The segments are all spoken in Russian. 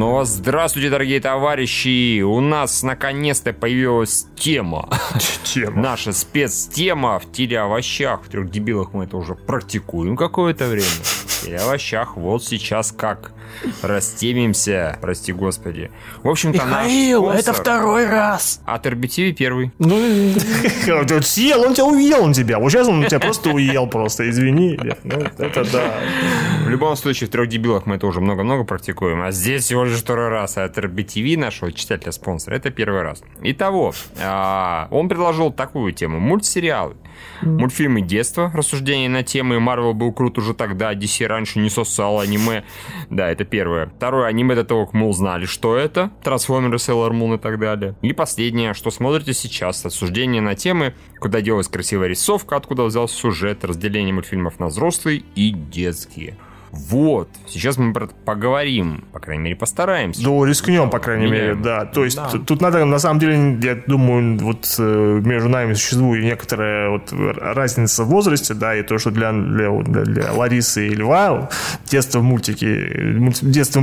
снова. Здравствуйте, дорогие товарищи! У нас наконец-то появилась тема. Тема. Наша спецтема в телеовощах. В трех дебилах мы это уже практикуем какое-то время. В телеовощах вот сейчас как растемимся, прости господи. В общем-то, наш Михаил, спонсор это второй раз. От RBTV первый. Ну, съел, он тебя уел, он тебя. Вот сейчас он тебя просто уел просто, извини. Ну, это да. В любом случае, в трех дебилах мы это уже много-много практикуем, а здесь всего лишь второй раз. А от RBTV, нашего читателя-спонсора, это первый раз. Итого, а, он предложил такую тему. Мультсериалы. Мультфильмы детства, рассуждения на темы Марвел был крут уже тогда, DC раньше не сосал аниме. Да, это первое. Второе, аниме до того, как мы узнали, что это. Трансформеры, Sailor Moon и так далее. И последнее, что смотрите сейчас. Рассуждения на темы, куда делалась красивая рисовка, откуда взялся сюжет, разделение мультфильмов на взрослые и детские. Вот, сейчас мы поговорим, по крайней мере, постараемся. Ну, рискнем, по крайней мере, да. То есть тут- тут надо, на самом деле, я думаю, вот э, между нами существует некоторая вот разница в возрасте, да, и то, что для, для, для, для Ларисы и Льва детство в мультике, мульт- детство,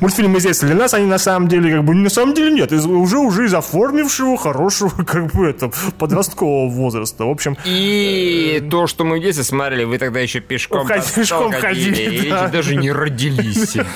мультфильмы из детства, для нас они на самом деле, как бы, на самом деле нет, из- уже, уже из оформившего хорошего, как бы, это, подросткового возраста. В общем, И то, что мы в детстве смотрели, вы тогда еще пешком, пешком ходили, да. Эти даже не родились.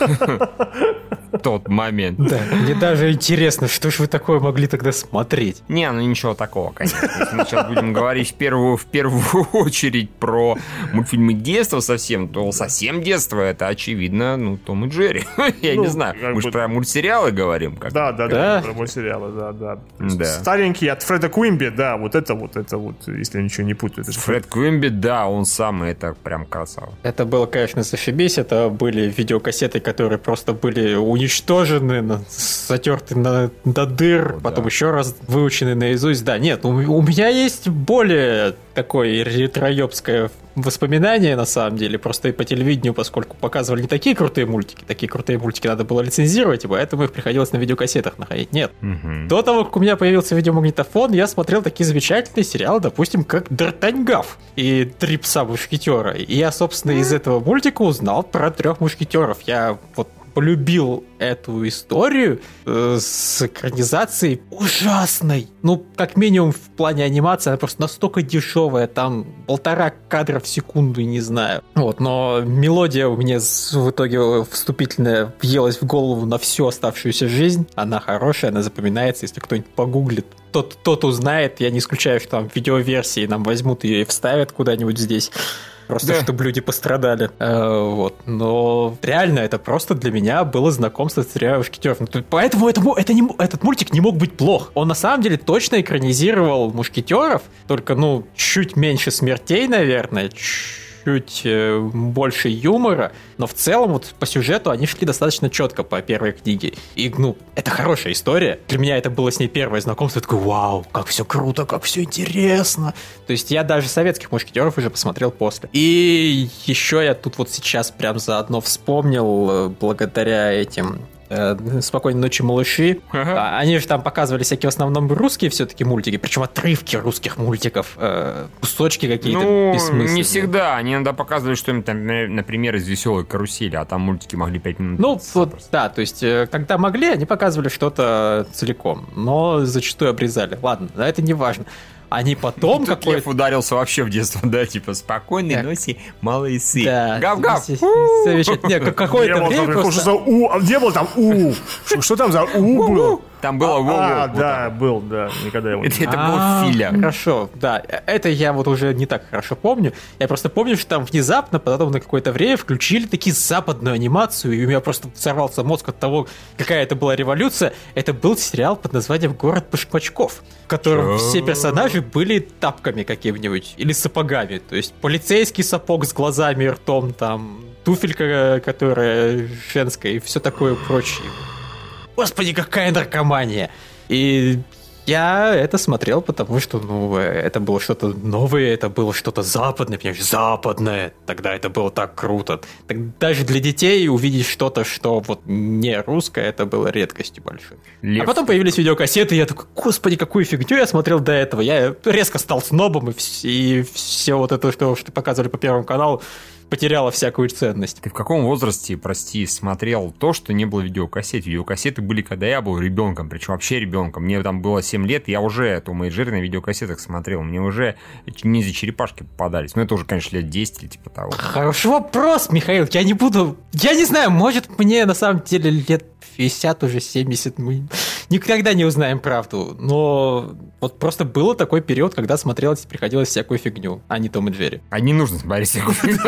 Тот момент. да, мне даже интересно, что ж вы такое могли тогда смотреть? Не, ну ничего такого, конечно. Если мы сейчас будем говорить в первую, в первую очередь про мультфильмы детства совсем, то совсем детство это, очевидно, ну, Том и Джерри. Я Ну, не знаю. как Мы же бы- про мультсериалы говорим. как Да, да, Да? да, про мультсериалы, да, да. Да. Старенький от Фреда Куимби, да, вот это вот, это вот, если я ничего не путаю. Это же Фред Квимби, да, он самый, это прям красава. Это было, конечно, зашибись. Это были видеокассеты, которые просто были уничтожены, затерты на, до дыр, О, потом да. еще раз выучены наизусть. Да, нет, у, у меня есть более такое ретроебское воспоминание, на самом деле, просто и по телевидению, поскольку показывали не такие крутые мультики, такие крутые мультики надо было лицензировать, и поэтому их приходилось на видеокассетах находить. Нет, Мгм. до того, как у меня появился видеомагнитофон, я смотрел такие замечательные сериалы, допустим, как Д'Артаньгав и Три пса мушкетера. И я, собственно, из этого мультика узнал про трех мушкетеров. Я вот полюбил эту историю э, с экранизацией ужасной. Ну, как минимум в плане анимации, она просто настолько дешевая, там полтора кадра в секунду, не знаю. Вот, но мелодия у меня в итоге вступительная въелась в голову на всю оставшуюся жизнь. Она хорошая, она запоминается, если кто-нибудь погуглит. Тот, тот узнает, я не исключаю, что там видеоверсии нам возьмут ее и вставят куда-нибудь здесь. Просто Да. чтобы люди пострадали. Э, вот. Но реально это просто для меня было знакомство с тремя мушкетеров. Ну, то- Поэтому этому, это не, этот мультик не мог быть плох. Он на самом деле точно экранизировал мушкетеров, только, ну, чуть меньше смертей, наверное, чуть э, больше юмора, но в целом вот по сюжету они шли достаточно четко по первой книге. И, ну, это хорошая история. Для меня это было с ней первое знакомство. Я такой, вау, как все круто, как все интересно. То есть я даже советских мушкетеров уже посмотрел после. И еще я тут вот сейчас прям заодно вспомнил, э, благодаря этим «Спокойной ночи, малыши». Ага. А, Они же там показывали всякие в основном русские все-таки мультики, причем отрывки русских мультиков, э, кусочки какие-то Ну, бессмысленные. не всегда. Они иногда показывали что-нибудь, там, например, из веселой карусели, а там мультики могли 5 минут. Ну, вот, просто. да, то есть, э, когда могли, они показывали что-то целиком, но зачастую обрезали. Ладно, да, это не важно. Они потом Тут какой Лев ударился вообще в детство, да, типа спокойной Так. ночи, малые сы. Да, Гав-гав. Не, как- Не какое-то было время там, просто- У, а не было там У. Что, что там за У был? Там было А, вот да, был, да, никогда его не Это, это А, был Филя. Хорошо, да. Это я вот уже не так хорошо помню. Я просто помню, что там внезапно, потом на какое-то время включили такие западную анимацию, и у меня просто взорвался мозг от того, какая это была революция. Это был сериал под названием «Город башмачков», в котором все персонажи были тапками какими-нибудь или сапогами. То есть полицейский сапог с глазами и ртом, там туфелька, которая женская и все такое прочее. Господи, какая наркомания! И я это смотрел, потому что, ну, э, это было что-то новое, это было что-то западное, понимаешь, западное. Тогда это было так круто. Так даже для детей увидеть что-то, что вот не русское, это было редкостью большой. Лев. А потом появились видеокассеты, и я такой, господи, какую фигню я смотрел до этого. Я резко стал снобом, и, и все вот это, что, что показывали по Первому каналу, потеряла всякую ценность. Ты в каком возрасте, прости, смотрел то, что не было видеокассет? Видеокассеты были, когда я был ребенком, причем вообще ребенком. Мне там было 7 лет, я уже и Джерри на видеокассетах смотрел. Мне уже ниндзя-черепашки попадались. Ну, это уже, конечно, лет 10 или типа того. Хороший вопрос, Михаил. Я не буду... Я не знаю, может, мне на самом деле лет 50, уже 70, мы никогда не узнаем правду. Но вот просто было такой период, когда смотрелось, приходилось всякую фигню, а не Том и Джерри. А не нужно смотреть всякую фигню.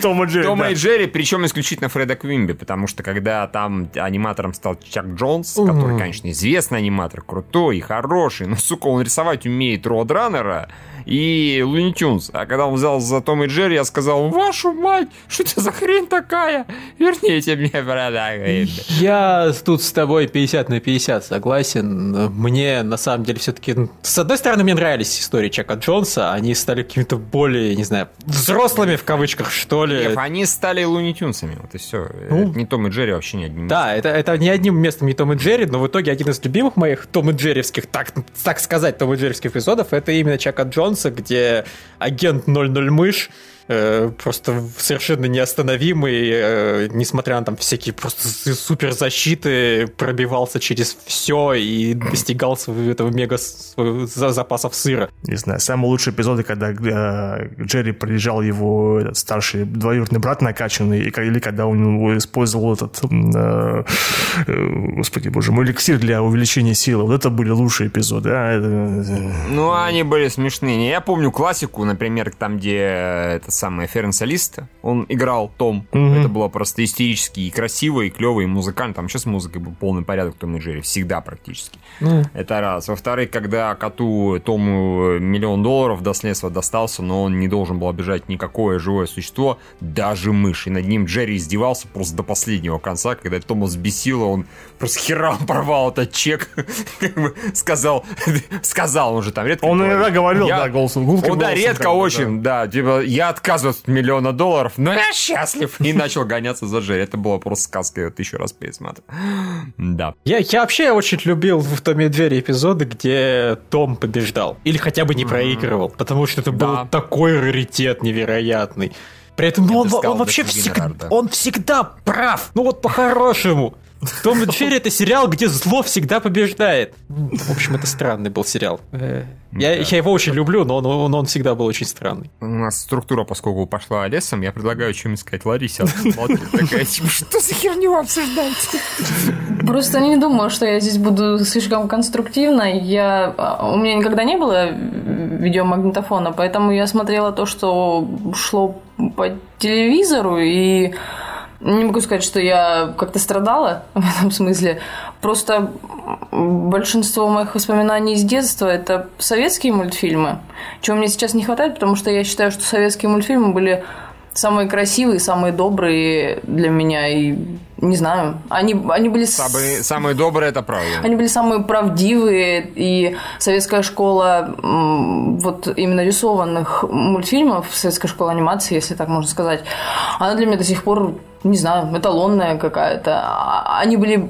Том и Джерри. Том и Джерри, причем исключительно Фреда Квимби, потому что когда там аниматором стал Чак Джонс, который, конечно, известный аниматор, крутой и хороший, но, сука, он рисовать умеет Родраннера, и Луни Тюнс. А когда он взял за Том и Джерри, я сказал, вашу мать, что это за хрень такая? Верните мне Квимби. Я тут с тобой 50 на 50 согласен. Мне, на самом деле, все-таки... С одной стороны, мне нравились истории Чака Джонса. Они стали какими-то более, не знаю, взрослыми в кавычках, что ли. Нет, они стали Луни Тюнсами. Вот и все. Ну, это не Том и Джерри вообще не одним Да, это, это не одним местом не Том и Джерри, но в итоге один из любимых моих Том и Джерриевских, так, так сказать, Том и Джерриевских эпизодов, это именно Чака Джонса, где агент 00 мышь э, просто совершенно неостановимый, э, несмотря на там всякие просто супер защиты, пробивался через все и достигал своего этого мега запасов сыра. Не знаю, самые лучшие эпизоды, когда э, Джерри приезжал его этот старший двоюродный брат накачанный, и, или когда он использовал этот, э, э, господи боже мой, эликсир для увеличения силы. Вот это были лучшие эпизоды. А? Это... Ну, они были смешные. Я помню классику, например, там, где это самое Ферен Солиста, он играл Том. Mm-hmm. Это было просто истерически и красиво, и клево, и музыкально. Там сейчас музыка был полный порядок Том и Джерри, всегда практически. Mm. Это раз. Во-вторых, когда коту Тому миллион долларов до следства достался, но он не должен был обижать никакое живое существо, даже мышь. И над ним Джерри издевался просто до последнего конца, когда Тома взбесило, он просто херам порвал этот чек, сказал, сказал он же там редко. Он иногда говорил, да, голосом. Он, да, редко очень, да, типа, я отказываюсь миллиона долларов, но я счастлив. И начал гоняться за Джерри. Это было просто сказка, я тысячу раз пересматривал. Да. Я, я вообще очень любил в Томе и Джерри эпизоды, где Том побеждал. Или хотя бы не проигрывал. Потому что это был такой раритет невероятный. При этом ну, он, он вообще всегда, он всегда прав. Ну вот по-хорошему. Том и Джерри это сериал, где зло всегда побеждает. В общем, это странный был сериал. Э, я, да. я его очень люблю, но он, он, он всегда был очень странный. У нас структура, поскольку пошла лесом, я предлагаю чем-нибудь сказать Ларисе. такая, типа, что за херню обсуждаете? Просто не думаю, что я здесь буду слишком конструктивна. Я... А, у меня никогда не было видеомагнитофона, поэтому я смотрела то, что шло по телевизору, и не могу сказать, что я как-то страдала в этом смысле. Просто большинство моих воспоминаний из детства – это советские мультфильмы, чего мне сейчас не хватает, потому что я считаю, что советские мультфильмы были самые красивые, самые добрые для меня. И не знаю, они, они были... Самые, самые добрые, это правда. Они были самые правдивые, и советская школа вот именно рисованных мультфильмов, советская школа анимации, если так можно сказать, она для меня до сих пор, не знаю, эталонная какая-то. А, они были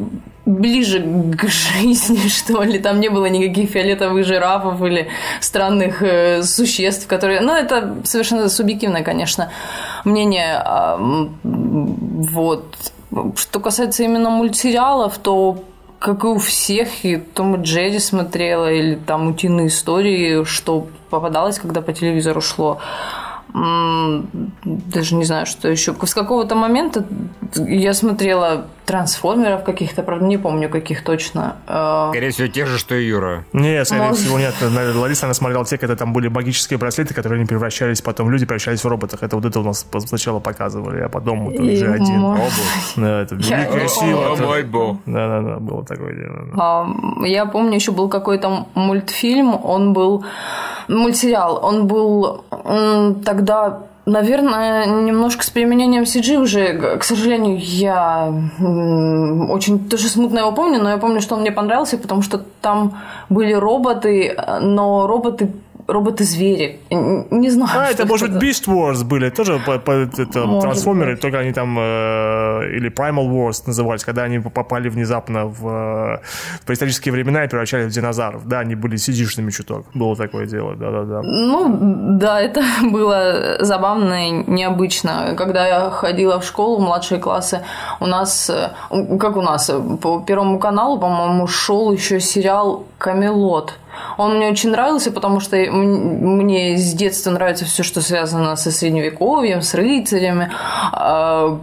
ближе к жизни, что ли. Там не было никаких фиолетовых жирафов или странных э, существ, которые... Ну, это совершенно субъективное, конечно, мнение. Вот. Что касается именно мультсериалов, то как и у всех, и Том и Джерри смотрела, или там утиные истории, что попадалось, когда по телевизору шло даже не знаю, что еще. С какого-то момента я смотрела трансформеров каких-то, правда, не помню, каких точно. Э, скорее всего, тех же, что и Юра. Не, скорее Может... всего, нет. Лариса, она смотрела те, когда там были магические браслеты, которые они превращались потом, люди превращались в роботах. Это вот это у нас сначала показывали, а потом вот уже один. Может... Да, это великая я... сила. О, мой бог. Да-да-да, было такое дело. А, я помню, еще был какой-то мультфильм, он был мультсериал, он был тогда Наверное, немножко с применением CG уже, к сожалению, я очень тоже смутно его помню, но я помню, что он мне понравился, потому что там были роботы, но роботы роботы-звери. Не знаю. А, это, может быть, Beast Wars были, тоже по- по- это, Может трансформеры, быть. только они там, э, или Primal Wars назывались, когда они попали внезапно в, э, в преисторические времена и превращались в динозавров. Да, они были сидишными чуток. Было такое дело, да-да-да. Ну, да, это было забавно и необычно. Когда я ходила в школу, в младшие классы, у нас, э, как у нас, э, по Первому каналу, по-моему, шел еще сериал «Камелот». Он мне очень нравился, потому что мне с детства нравится все, что связано со средневековьем, с рыцарями. А,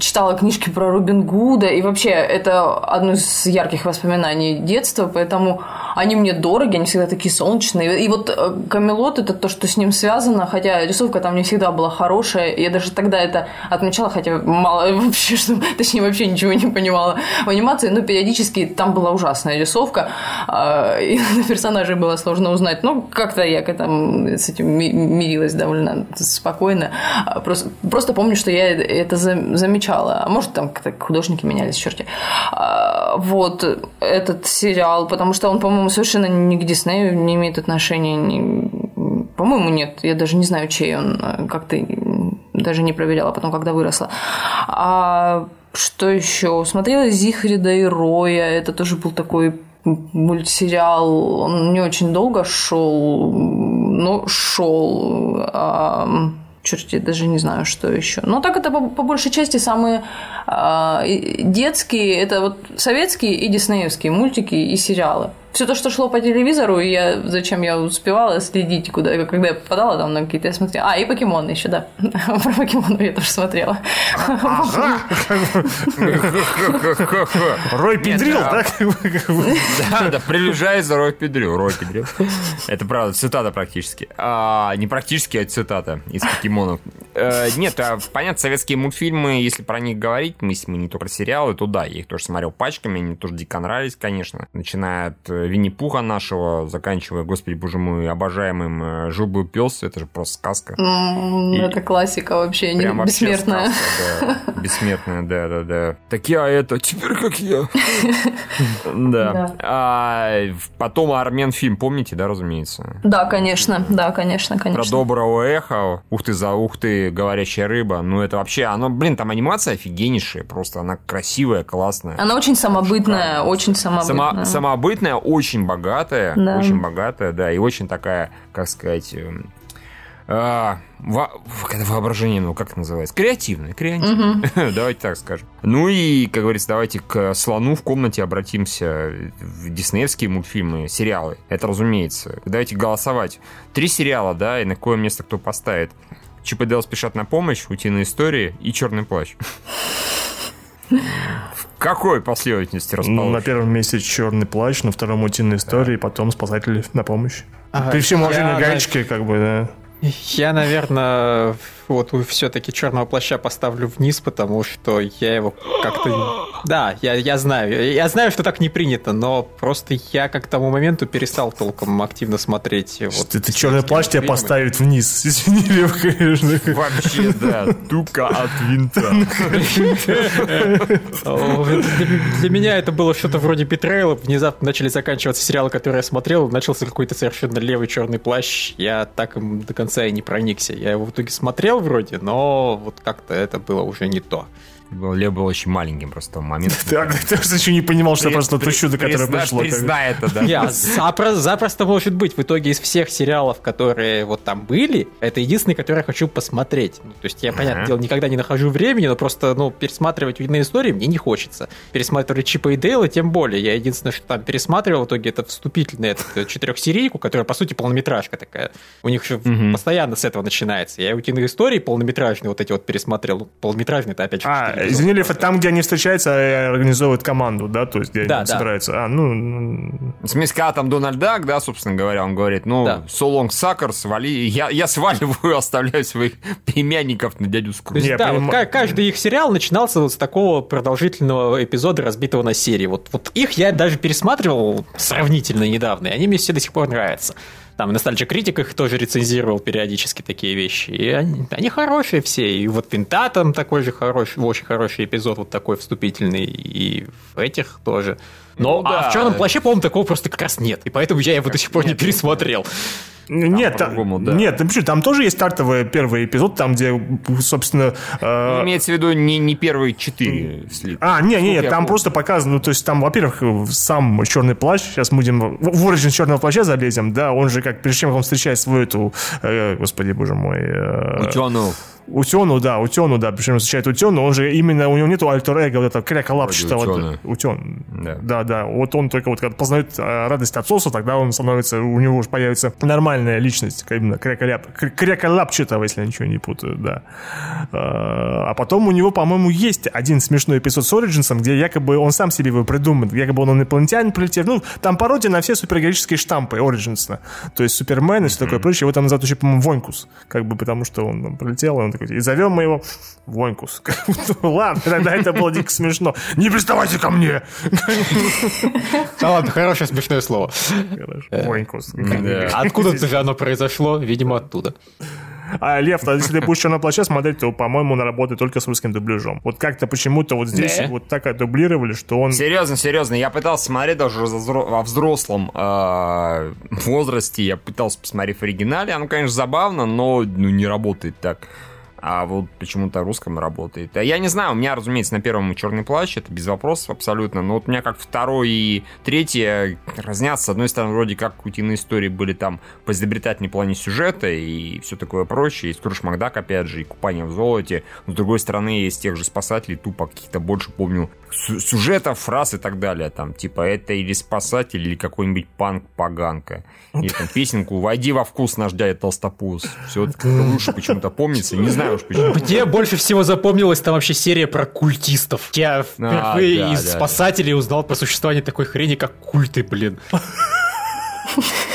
Читала книжки про Робин Гуда. И вообще, это одно из ярких воспоминаний детства, поэтому они мне дороги, они всегда такие солнечные. И вот э, Камелот это то, что с ним связано, хотя рисовка там не всегда была хорошая. Я даже тогда это отмечала, хотя мало вообще, что, точнее, вообще ничего не понимала в анимации, но периодически там была ужасная рисовка, а, и персонажей было сложно узнать. Ну, как-то я к этому с этим ми- мирилась довольно спокойно. А, Просто, просто помню, что я это за- замечала. А может, там художники менялись, черти. А, Вот этот сериал, потому что он, по-моему, совершенно ни к Диснею не имеет отношения. ни- По-моему, нет. Я даже не знаю, чей он. а, Как-то даже не проверяла потом, когда выросла. А что еще? Смотрела Зихрида и Роя. Это тоже был такой мультсериал. Он не очень долго шел, но шел. Черт, я даже не знаю, что еще. Но так это по, по большей части самые а, детские, это вот советские и диснеевские мультики и сериалы. Все то, что шло по телевизору, и я зачем я успевала следить, куда, когда я попадала там на какие-то, я смотрела. А, и покемоны еще, да. Про покемонов я тоже смотрела. Рой Педрил, да? Да, да, приближается Рой Педрил. Рой Педрил. Это правда, цитата практически. А, не практически, а цитата из покемонов. Э, нет, а, понятно, советские мультфильмы, если про них говорить, мы, не только сериалы, то да, я их тоже смотрел пачками, они тоже дико нравились, конечно. Начиная от э, Винни-Пуха нашего, заканчивая, господи, боже мой, обожаемым э, Жил-был пес, это же просто сказка. И- Это классика вообще, не- вообще бессмертная. сказка, да. Бессмертная, да, да, да. Так я это, теперь как я. Да. А, Потом Армен фильм, помните, да, разумеется? Да, конечно, да, конечно, Про конечно. доброго эхо, ух ты, за ух ты, говорящая рыба. Ну, это вообще, оно, блин, там анимация офигеннейшая, просто она красивая, классная. Она очень самобытная, очень самобытная. самобытная, очень богатая, Да. очень богатая, да, и очень такая, как сказать, эм, а, во- воображение, ну как это называется? Креативная, креативная. Давайте так скажем. Ну и, как говорится, давайте к слону в комнате обратимся в диснеевские мультфильмы, сериалы. Это разумеется. Давайте голосовать. Три сериала, да, и на какое место кто поставит. Чип и Дейл спешат на помощь, утиные истории и черный плащ. В какой последовательности Ну, расположен? на первом месте черный плащ, на втором утиные истории, потом спасатели на помощь. Ага, При всем я, уважении гаечке, как бы, да. Я, наверное, вот все-таки черного плаща поставлю вниз, потому что я его как-то. Да, я, я знаю. Я знаю, что так не принято, но просто я как к тому моменту перестал толком активно смотреть. Вот, Ты, черный плащ тебя поставит вниз. Извини, Лев, конечно. Вообще, да, тука от винта. Для меня это было что-то вроде битрейла. Внезапно начали заканчиваться сериалы, которые я смотрел. Начался какой-то совершенно левый черный плащ. Я так им до конца и не проникся. Я его в итоге смотрел вроде, но вот как-то это было уже не то. Был- Лев был очень маленьким просто в момент. Ты, ты просто еще не понимал, что просто то чудо, которое пришло. Признай это, да. Я запро- запросто может быть. В итоге из всех сериалов, которые вот там были, это единственный, который я хочу посмотреть. Ну, то есть я, понятное дело, никогда не нахожу времени, но просто, ну, пересматривать видные истории мне не хочется. Пересматривать Чипа и Дейла тем более. Я единственное, что там пересматривал в итоге, это вступительный этот э, четырехсерийку, которая, по сути, полнометражка такая. У них же Мгм. постоянно с этого начинается. Я утиные истории полнометражные вот эти вот пересмотрел. Ну, Полнометражные это опять же А, четыре извини, Лев, это там, где они встречаются и организовывают команду, да? То есть, где Да, они да. собираются. А, ну, когда там Дональд Дак, да, собственно говоря, он говорит, ну, Да. so long suckers, вали, я, я сваливаю, оставляю своих племянников на дядю То Скрудж. есть, да, вот поним- ка- каждый их сериал начинался вот с такого продолжительного эпизода, разбитого на серии. Вот, вот их я даже пересматривал сравнительно недавно, и они мне все до сих пор нравятся. Там Nostalgia Critic их тоже рецензировал периодически такие вещи. И они, они хорошие все. И вот Винта там такой же хороший, очень хороший эпизод, вот такой вступительный. И в этих тоже. Но Ну а да. в черном плаще, по-моему, такого просто как раз нет. И поэтому я его до сих пор не нет, нет, Нет, там, по-другому, да. нет, почему? там тоже есть стартовый первый эпизод, там, где, собственно... э, Ну, имеется в виду не, не первые четыре. А, не, не, Сколько я там помню. просто показано, ну, то есть там, во-первых, сам черный плащ, сейчас мы будем в Origin черного плаща залезем, да, он же как, прежде чем он встречает свою эту, э, господи, боже мой, э, Утенул. Утену, да, Утену, да, причем встречает Утену, он же именно, у него нету альтер эго, вот этого кряколапчатого. Вот, утен. Да. да, да, вот он только вот когда познает э, радость отцовства, тогда он становится, у него уже появится нормальная личность, как именно кряколяп, кр- кряколапчатого, если я ничего не путаю, да. Э, А потом у него, по-моему, есть один смешной эпизод с Ориджинсом, где якобы он сам себе его придумает, якобы он инопланетянин прилетел, ну, там пародия на все супергероические штампы Ориджинса, то есть Супермен и все такое прочее, его там называют еще, по-моему, Вонькус, как бы потому что он там прилетел, и он такой, и зовем мы его Вонькус. Ну, Ладно, тогда это было дико смешно. Не приставайте ко мне! Да ладно, хорошее смешное слово. Хорошо, Вонькус. Да. Откуда же оно произошло? Видимо, оттуда. А, Лев, а если ты будешь черного плаща смотреть, то, по-моему, он работает только с русским дубляжом. Вот как-то почему-то вот здесь Да. вот так дублировали, что он... Серьезно, серьезно, я пытался смотреть даже во взрослом э, возрасте, я пытался посмотреть в оригинале, оно, конечно, забавно, но ну, не работает так. А вот почему-то русском работает. А я не знаю, у меня, разумеется, на первом черный плащ, это без вопросов абсолютно, но вот у меня как второй и третий разнятся. С одной стороны, вроде как утиные истории были там по изобретательной плане сюжета и все такое прочее, и Скрудж Макдак, опять же, и Купание в золоте. С другой стороны, из тех же спасателей тупо каких-то больше помню сю- сюжетов, фраз и так далее. Там, типа, это или спасатель, или какой-нибудь панк-поганка. Или там песенку «Войди во вкус, наш дядя Толстопуз». Все это лучше почему-то помнится. Не знаю уж почему. Мне больше всего запомнилась там вообще серия про культистов. Я впервые да, из да, спасателей узнал про существование такой хрени, как культы, блин.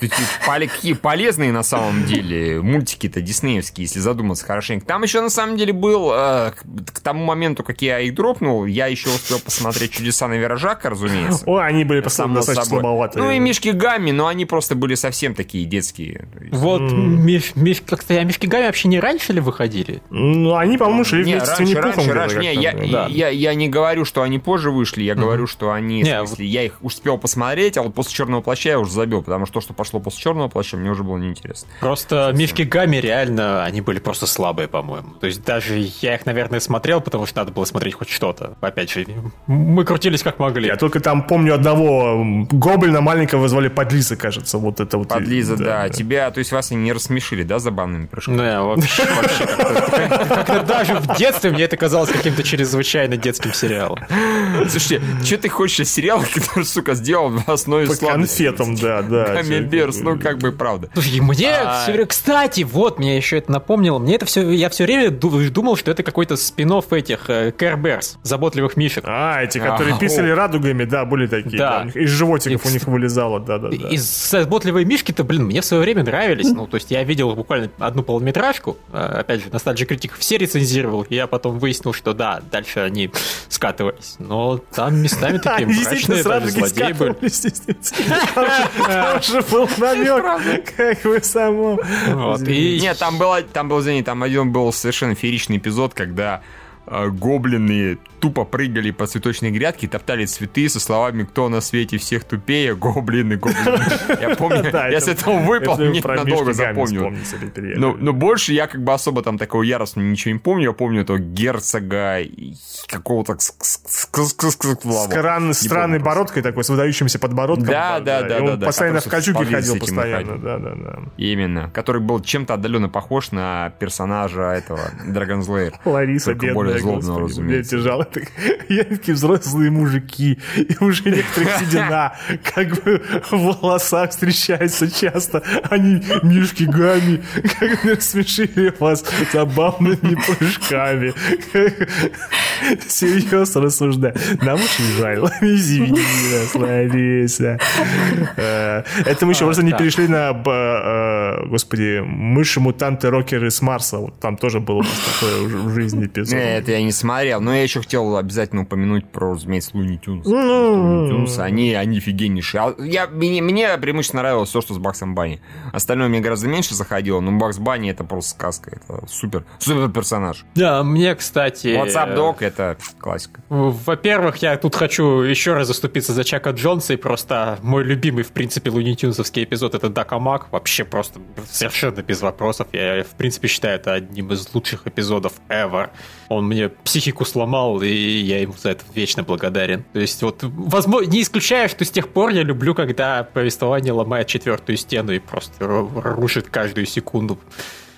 Какие полезные на самом деле мультики-то диснеевские, если задуматься хорошенько. Там еще на самом деле был, э, к тому моменту, как я их дропнул, я еще успел посмотреть «Чудеса на виражах», разумеется. О, они были Само достаточно собой. слабоватые. Ну и Мишки Гамми, но они просто были совсем такие детские. Вот, Миш, Миш, как-то, а Мишки Гамми вообще не раньше ли выходили? Ну, они, по-моему, шли вместе с Винни-Пухом раньше. Не, я, да. я, я не говорю, что они позже вышли, я говорю, что они, в смысле, я их успел посмотреть, а вот после «Черного плаща» я уже забил, потому что то, что пошло после «Черного плаща», мне уже было неинтересно. Просто Мишки Гамми реально, они были просто слабые, по-моему. То есть даже я их, наверное, смотрел, потому что надо было смотреть хоть что-то. Опять же, мы крутились как могли. Я только там помню одного гоблина маленького звали Подлиза, кажется. Вот это вот. Подлиза, да, Тебя, то есть вас они не рассмешили, да, забавными прыжками? Да, вообще, вообще как-то, как- как-то даже в детстве мне это казалось каким-то чрезвычайно детским сериалом. Слушайте, что ты хочешь сериал, который, сука, сделал в основе По конфетам, да, да. Камеберс, ну как бы правда. Слушай, и мне А- все время... Кстати, вот, мне еще это напомнило. Мне это все... Я все время ду- думал, что это какой-то спин этих Bears, заботливых мишек. А, эти, которые А, писали о. радугами, да, были такие. Да. да, Из животиков И, у них вылезало, да, да, да. И заботливые мишки-то, блин, мне в свое время нравились. Ну, то есть я видел буквально одну полнометражку. э, Опять же, Nostalgia Critic все рецензировал. И я потом выяснил, что да, дальше они скатывались. Но там местами такие мрачные, даже злодеи были. Там же был намек, как вы само. Вот, и- Нет, там было, там был, извини, там один был совершенно фееричный эпизод, когда э, гоблины тупо прыгали по цветочной грядке, топтали цветы со словами «Кто на свете всех тупее? Гоблины, гоблины». Я помню, я с этого выпал, мне надолго запомнил. Но, больше я как бы особо там такого яростного ничего не помню. Я помню этого герцога какого-то... странной бородкой такой, с выдающимся подбородком. Да, да, да, он постоянно в с ходил, постоянно. Да, да, да. Именно. Который был чем-то отдаленно похож на персонажа этого Dragon Slayer. Лариса, бедная, более злобного, господи, мне разумеется. тяжело. Так, Я такие взрослые мужики, и уже некоторых седина, как бы в волосах встречаются часто. Они мишки гами, как бы смешили вас забавными прыжками. Серьезно рассуждаю. Нам очень жаль. Извини нас, Лариса. Э, Это мы еще просто не перешли на, э, господи, мыши-мутанты-рокеры с Марса. Там тоже был у нас такой в жизни эпизод. Не, это я не смотрел. Но я еще хотел обязательно упомянуть про, разумеется, Луни Тюнс. Ну, Луни Тюнс, они, они офигеннейшие. А Я, мне, мне преимущественно нравилось все, что с Баксом Банни. Остальное мне гораздо меньше заходило, но Бакс Банни это просто сказка. Это супер, супер персонаж. Да, мне, кстати... WhatsApp Dog это классика. Во-первых, я тут хочу еще раз заступиться за Чака Джонса, и просто мой любимый, в принципе, лунитюнсовский эпизод — это Дакамак. Вообще просто совершенно без вопросов. Я, в принципе, считаю это одним из лучших эпизодов ever. Он мне психику сломал, и я ему за это вечно благодарен. То есть вот, возможно, не исключаю, что с тех пор я люблю, когда повествование ломает четвертую стену и просто рушит каждую секунду.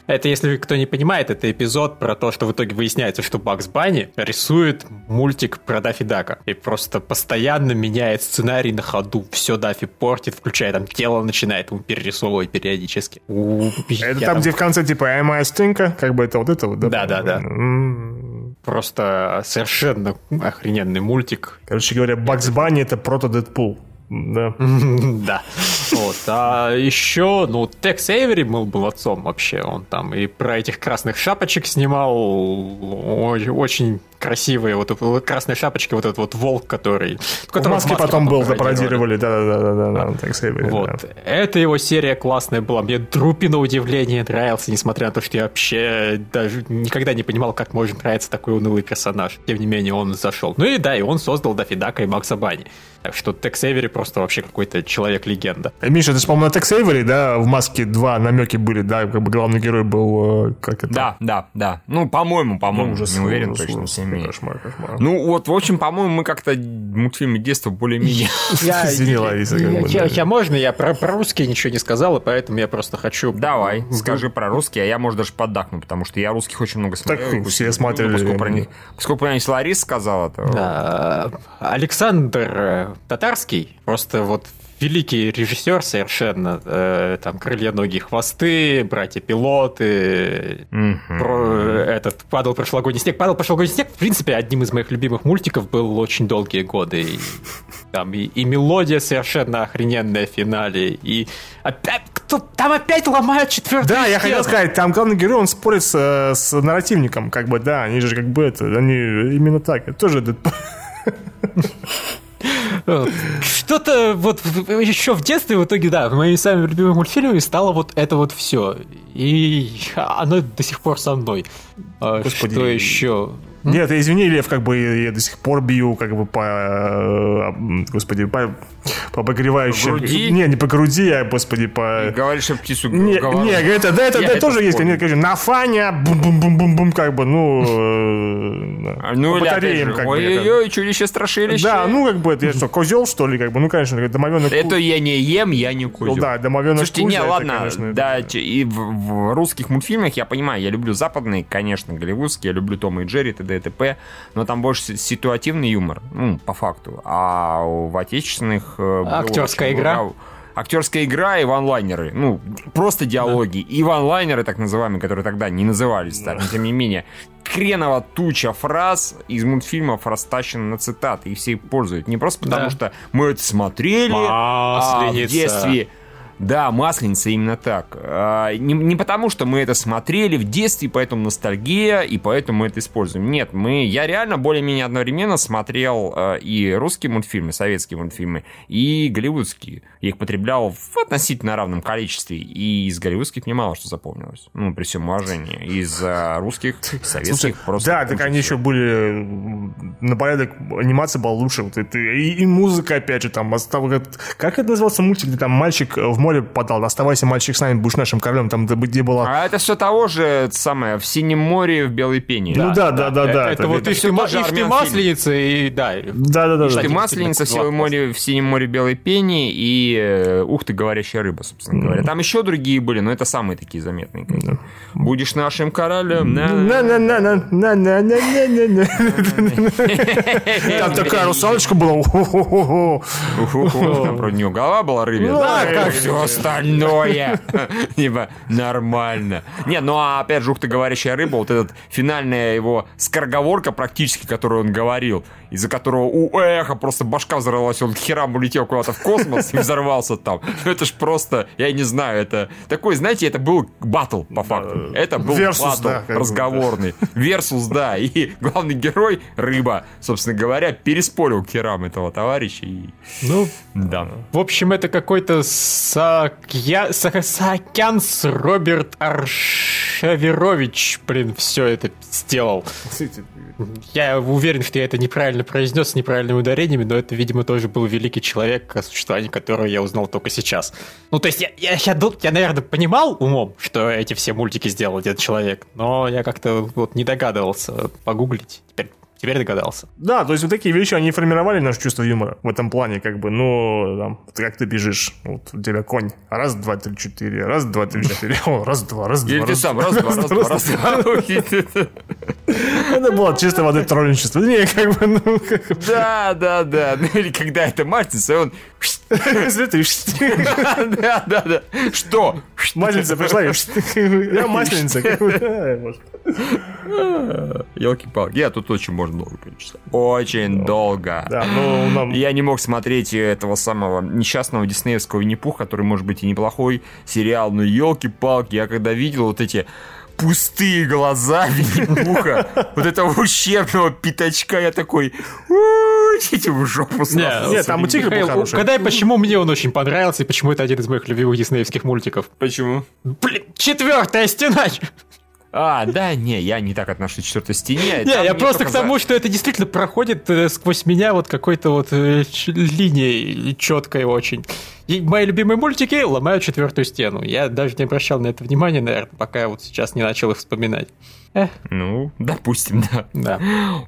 Это, если кто не понимает, это эпизод про то, что в итоге выясняется, что Бакс Банни рисует мультик про Даффи Дака. И просто постоянно меняет сценарий на ходу. Все Даффи портит, включая там тело, начинает ему перерисовывать периодически. Это там, где в конце типа «Am I a Как бы это вот это вот, да? Да-да-да. Просто совершенно охрененный мультик. Короче говоря, Бакс Банни это прото-Дэдпул. Да. Да. Вот. А еще, ну, Текс Эйвери был молодцом вообще. Он там и про этих красных шапочек снимал. Очень красивые, вот красные шапочки, вот этот вот волк, который... В маске потом был, запародировали, да-да-да, Эйвери. Вот. Эта его серия классная была. Мне Друпи на удивление нравился, несмотря на то, что я вообще даже никогда не понимал, как может нравиться такой унылый персонаж. Тем не менее, он зашел. Ну и да, и он создал Дафидака и Макса Бани. Так что Текс Эйвери просто вообще какой-то человек-легенда. Э, Миша, ты же, по-моему, на Текс Эйвери, да, в маске два намеки были, да, как бы главный герой был, э, как это? Да, да, да. Ну, по-моему, по-моему, ну, не уверен ужас, точно. Ужас, кошмар, кошмар. Ну, вот, в общем, по-моему, мы как-то мультфильмы детства более-менее... Извини, Лариса. Я можно? Я про русские ничего не сказал, и поэтому я просто хочу... Давай, скажи про русские, а я, может, даже поддакну, потому что я русских очень много смотрел. Так все смотрели. Поскольку про них, поскольку про них Ларис сказала, то... Александр э, Татарский, просто вот великий режиссер совершенно. Э, там «Крылья, ноги, хвосты», «Братья-пилоты», mm-hmm. про, этот «Падал прошлогодний снег». «Падал прошлогодний снег», в принципе, одним из моих любимых мультиков был очень долгие годы. И, там и, и мелодия совершенно охрененная в финале, и опять кто, там опять ломают четвертую Да, я хотел сказать, там главный герой, он спорит с, с нарративником, как бы, да, они же как бы это, они именно так, это тоже что-то вот еще в детстве в итоге, да, моими самыми любимыми мультфильмами стало вот это вот все. И оно до сих пор со мной. А Господи. Что еще? Нет, извини, Лев, как бы я до сих пор бью, как бы по, э, господи, по, по обогревающим. По груди? Не, не по груди, а, господи, по... И говоришь, что птицу Не, не, это, да, это, да, это тоже есть. Нет, конечно, на фаня, бум-бум-бум-бум-бум, как бы, ну, э, а, ну, батареям, как бы. Ой-ой-ой, чудище страшилище. Да, ну, как бы, это я что, козел, что ли, как бы, ну, конечно, домовенок. Это я не ем, я не козел. Ну, да, домовенок Слушайте, не, ладно, конечно, да, и в русских мультфильмах, я понимаю, я люблю западные, конечно, голливудские, я люблю Тома и Джерри, т.д. и т.п., но там больше ситуативный юмор, ну, по факту. А в отечественных... Э, Актерская игра? актерская игра и ванлайнеры. Ну, просто диалоги. Да. И ванлайнеры, так называемые, которые тогда не назывались так, но тем не менее. Хренова туча фраз из мультфильмов растащена на цитаты, и все их пользуют. Не просто потому, да. что мы это смотрели, а в детстве да, Масленица именно так. А, не, не потому, что мы это смотрели в детстве, поэтому ностальгия, и поэтому мы это используем. Нет, мы, я реально более-менее одновременно смотрел э, и русские мультфильмы, советские мультфильмы, и голливудские. Я их потреблял в относительно равном количестве, и из голливудских мне мало что запомнилось. Ну, при всем уважении. Из э, русских, советских Слушай, просто... Да, так они еще были... На порядок анимация была лучше. Вот это, и, и музыка, опять же, там... Как это назывался мультик, где там мальчик в море море подал. Оставайся, мальчик, с нами, будешь нашим королем. Там где была... А это все того же самое, в Синем море, в Белой пене. Ну да, да, да, да. Это, вот и ты масленица, и да. Да, да, да. Ты масленица, в Синем море, в Синем море, Белой пене, и э, ух ты, говорящая рыба, собственно говоря. Там еще другие были, но это самые такие заметные. Будешь нашим королем. Там такая русалочка была. Про нее голова была рыбья. Да, как все остальное. Типа, нормально. Не, ну а опять же, ух ты, говорящая рыба, вот этот финальная его скороговорка практически, которую он говорил, из-за которого у эхо просто башка взорвалась, он херам улетел куда-то в космос и взорвался там. Ну, это ж просто, я не знаю, это такой, знаете, это был батл, по факту. Это был батл разговорный. Версус, да. И главный герой, рыба, собственно говоря, переспорил херам этого товарища. И... Ну, да. В общем, это какой-то Сакья... Саакянс Роберт Арш Шаверович, блин, все это сделал. Я уверен, что я это неправильно произнес с неправильными ударениями, но это, видимо, тоже был великий человек, о существовании которого я узнал только сейчас. Ну, то есть я, я, я, я, наверное, понимал умом, что эти все мультики сделал этот человек, но я как-то вот не догадывался погуглить. Теперь Теперь догадался. Да, то есть вот такие вещи, они формировали наше чувство юмора в этом плане, как бы, ну, там, как ты бежишь, вот у тебя конь, раз, два, три, четыре, раз, два, три, четыре, о, раз, два, раз, два. Ты сам, раз, два, раз, два, раз, два. Это было чисто воды троллинчество. Не, как бы, ну, как. Да, да, да. Ну или когда это мастится, он... Да, да, да. Что? Масленица пришла, и я масленица. Елки-палки. Я тут очень можно долго. Очень долго. Да, ну, нам... Я не мог смотреть этого самого несчастного диснеевского Винни-Пуха, который, может быть, и неплохой сериал, но елки-палки, я когда видел вот эти пустые глаза Винни-Пуха, вот этого ущербного пятачка, я такой, «У, идите в жопу сразу». Нет, там у тигра был хороший. угадай, почему мне он очень понравился и почему это один из моих любимых диснеевских мультиков. Почему? Блин, четвертая стена! А, да, не, я не так отношусь к четвертой стене. Не, я просто к тому, что это действительно проходит э, сквозь меня вот какой-то вот э, линией четкой очень. И мои любимые мультики ломают четвертую стену. Я даже не обращал на это внимания, наверное, пока я вот сейчас не начал их вспоминать. Эх, Ну, допустим, да. да.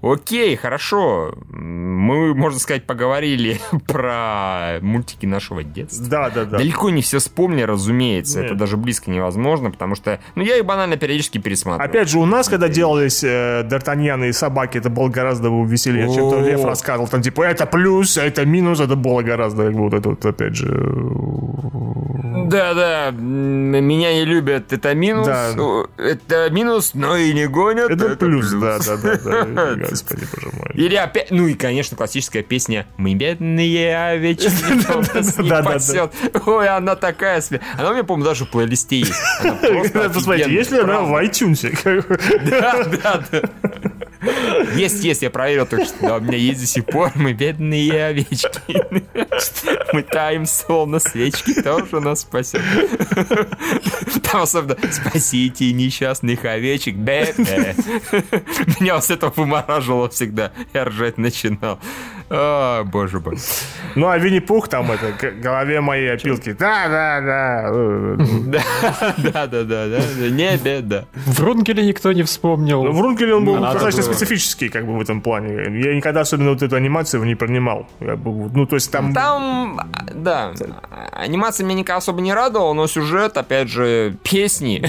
Окей, хорошо. Мы, можно сказать, поговорили про мультики нашего детства. Да, да, да. Далеко не все вспомнили, разумеется. Нет. Это даже близко невозможно, потому что, ну, я их банально периодически пересматриваю. Опять же, у нас, когда делались э, Д'Артаньяны и собаки, это было гораздо веселее, чем то. Лев рассказывал. Там типа, это плюс, это минус, это было гораздо, как вот это вот, опять же... Да, да, м, меня не любят, это минус. Да. Это минус, но и не гонят. Это плюс, да, да, да, да. Господи, боже мой. Или опять, ну и, конечно, классическая песня «Мы бедные овечки, не Да, да, да. пасет». Ой, она такая себе. Она у меня, по-моему, даже в плейлисте есть. Она просто Надо посмотреть, офигенная, есть ли она в iTunes? Да, да, да. Есть, есть, я проверил только что. Да, у меня есть до сих пор. Мы бедные овечки. Мы таем словно свечки, тоже нас спасет. Там особенно «Спасите несчастных овечек». Бе -бе. Меня вот с этого вымораживало всегда. Я ржать начинал. О, боже мой. Ну, а Винни-Пух там это, к голове моей опилки. Да, да, да. Да, да, да, да, да. Не беда. В Рунгеле никто не вспомнил. Ну, в Рункеле он был достаточно специфический, как бы, в этом плане. Я никогда особенно вот эту анимацию его не принимал. Ну, то есть там... Там, да, анимация меня никогда особо не радовала, но сюжет, опять же, песни.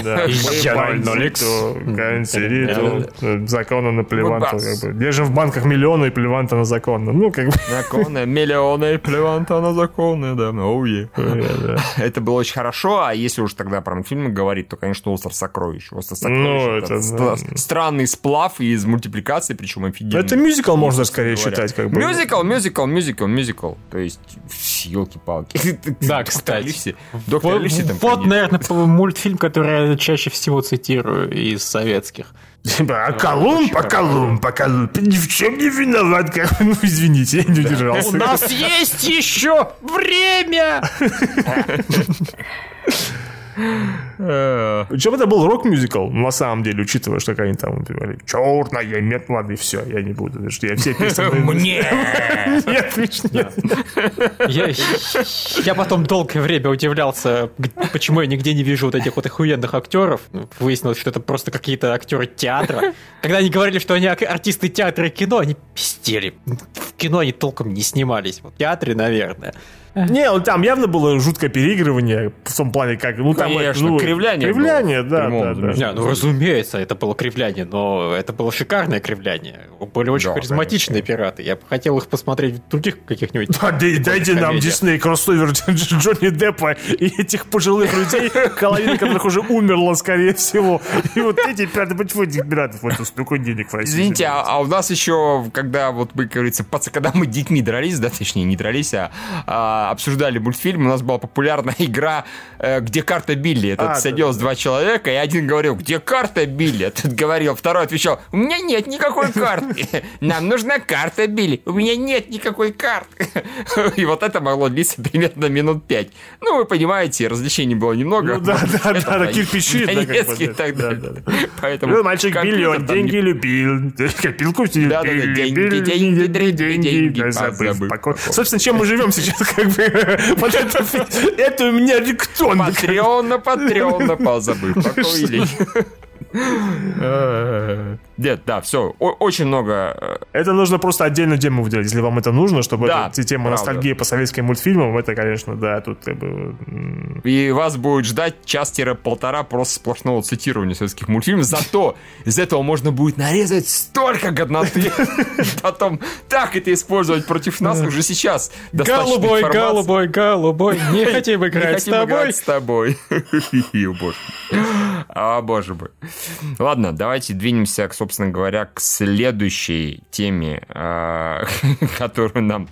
Закона на Плеванту. Выбас. Как бы. Держим в банках миллионы и Плеванта на законно. Ну, как бы... Законы, миллионы, плеванта на законы, да. Оуе. да. Это было очень хорошо, а если уж тогда про мультфильмы говорить, то, конечно, «Остров сокровищ». «Остров сокровищ» Ну, это, это, странный сплав из мультипликации, причем офигенный. Это мюзикл можно скорее говоря. считать, как бы. Мюзикл, мюзикл, мюзикл, мюзикл. То есть, елки-палки. Да, кстати. Доктор Вот, там, наверное, мультфильм, который я чаще всего цитирую из советских. Типа, А Колумб, а Колумб, а Колумб ни в чем не виноват. как. Ну, извините, я не удержался. У нас есть еще время! Причем это был рок-мюзикл, на самом деле, учитывая, что они там говорили, черная метла, и все, я не буду, потому что я все песни... Мне! Нет, Миш, нет. Я, я потом долгое время удивлялся, почему я нигде не вижу вот этих вот охуенных актеров. Выяснилось, что это просто какие-то актеры театра. Когда они говорили, что они артисты театра и кино, они пиздели. В кино они толком не снимались. В театре, наверное. Не, ну там явно было жуткое переигрывание в том плане, как... Ну, там, Конечно, ну, кривляние Кривляние, было, да, да, да. Не, ну разумеется, это было кривляние, но это было шикарное кривляние. Были очень Да, харизматичные пираты. Я бы хотел их посмотреть в других каких-нибудь. Да, да- дайте нам. Дисней кроссовер Джонни Деппа и этих пожилых людей, половина которых уже умерла, скорее всего. И вот эти пираты, почему этих пиратов вот столько денег в России? Извините, а, а у нас еще, когда вот мы, как говорится, пац- когда мы детьми дрались, да, точнее, не дрались, а, а, обсуждали мультфильм, у нас была популярная игра, э, где карта Билли. Это А, садилось два человека, и один говорил, где карта Билли? Этот говорил, второй отвечал, у меня нет никакой карты. Нам нужна карта Билли. У меня нет никакой карты. И вот это могло длиться примерно минут пять. Ну, вы понимаете, развлечений было немного. Ну да, да, Это да, да, да, кирпичи, да, как бы, Донецкий и да, так да, далее. да. Поэтому Ну, мальчик компьютер миллион, там не деньги любил, копилку любил, Да-да-да, деньги, деньги, деньги, деньги, Да, забыл, позабыл. спокойно. Собственно, чем мы живем сейчас, как бы, вот это, это у меня риктон. Патреона, Патреона, позабыл. Такой лень. Нет, да, все, очень много. Это нужно просто отдельную тему выделить, если вам это нужно, чтобы Да, эта тема правда. ностальгии по советским мультфильмам, это, конечно, да, тут как бы... И вас будет ждать час-полтора просто сплошного цитирования советских мультфильмов. Зато из этого можно будет нарезать столько годноты. Потом так это использовать против нас уже сейчас. Голубой, голубой, голубой, не хотим играть с хотим тобой. играть с тобой. А, боже мой. Ладно, давайте двинемся, собственно говоря, к следующей теме, а, которую нам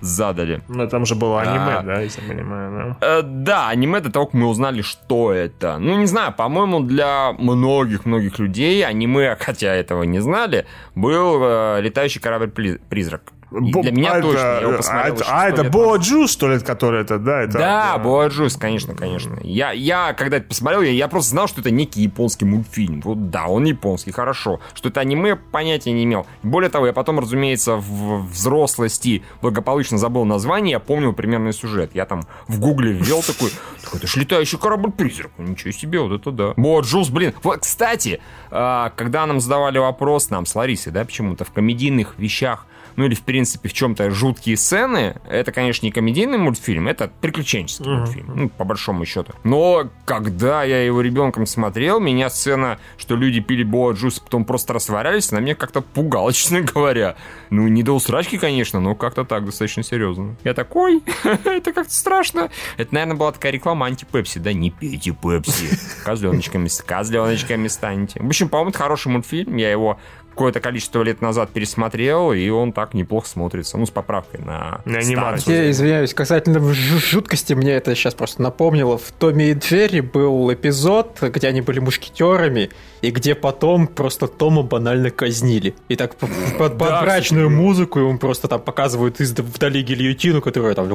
задали. Ну, там же было аниме, А. да, если я понимаю, да. Э, Да, аниме до того, как мы узнали, что это. Ну, не знаю, по-моему, для многих-многих людей аниме, хотя этого не знали, был э, летающий корабль-призрак. Бо- для меня а точно. это- я его а посмотрел это- А, 100 это лет Боа Джус, что ли, который это, да? Это, Да, Боаджус, конечно, конечно. Я, я когда это посмотрел, я, я просто знал, что это некий японский мультфильм. Вот да, он японский, хорошо. Что это аниме, понятия не имел. Более того, я потом, разумеется, в взрослости благополучно забыл название, я помнил примерный сюжет. Я там в гугле ввел такой, «Так это ж летающий корабль-призрак. Ничего себе, вот это да. Боаджус, блин. Вот, кстати, а, когда нам задавали вопрос, нам с Ларисой, да, почему-то в комедийных вещах ну или, в принципе, в чем-то жуткие сцены, это, конечно, не комедийный мультфильм, это приключенческий мультфильм, ну, по большому счету. Но когда я его ребенком смотрел, меня сцена, что люди пили боа джус, потом просто растворялись, на меня как-то пугало, честно говоря. Ну, не до усрачки, конечно, но как-то так, достаточно серьезно. Я такой, это как-то страшно. Это, наверное, была такая реклама анти-пепси, да, не пейте пепси. Козленочками, козленочками станете. В общем, по-моему, это хороший мультфильм, я его какое-то количество лет назад пересмотрел, и он так неплохо смотрится. Ну, с поправкой на, На анимацию. Я извиняюсь, касательно жу- жуткости, мне это сейчас просто напомнило. В Томе и Джерри был эпизод, где они были мушкетерами, и где потом просто Тома банально казнили. И так под, под мрачную музыку ему просто там показывают из вдали гильотину, которая там...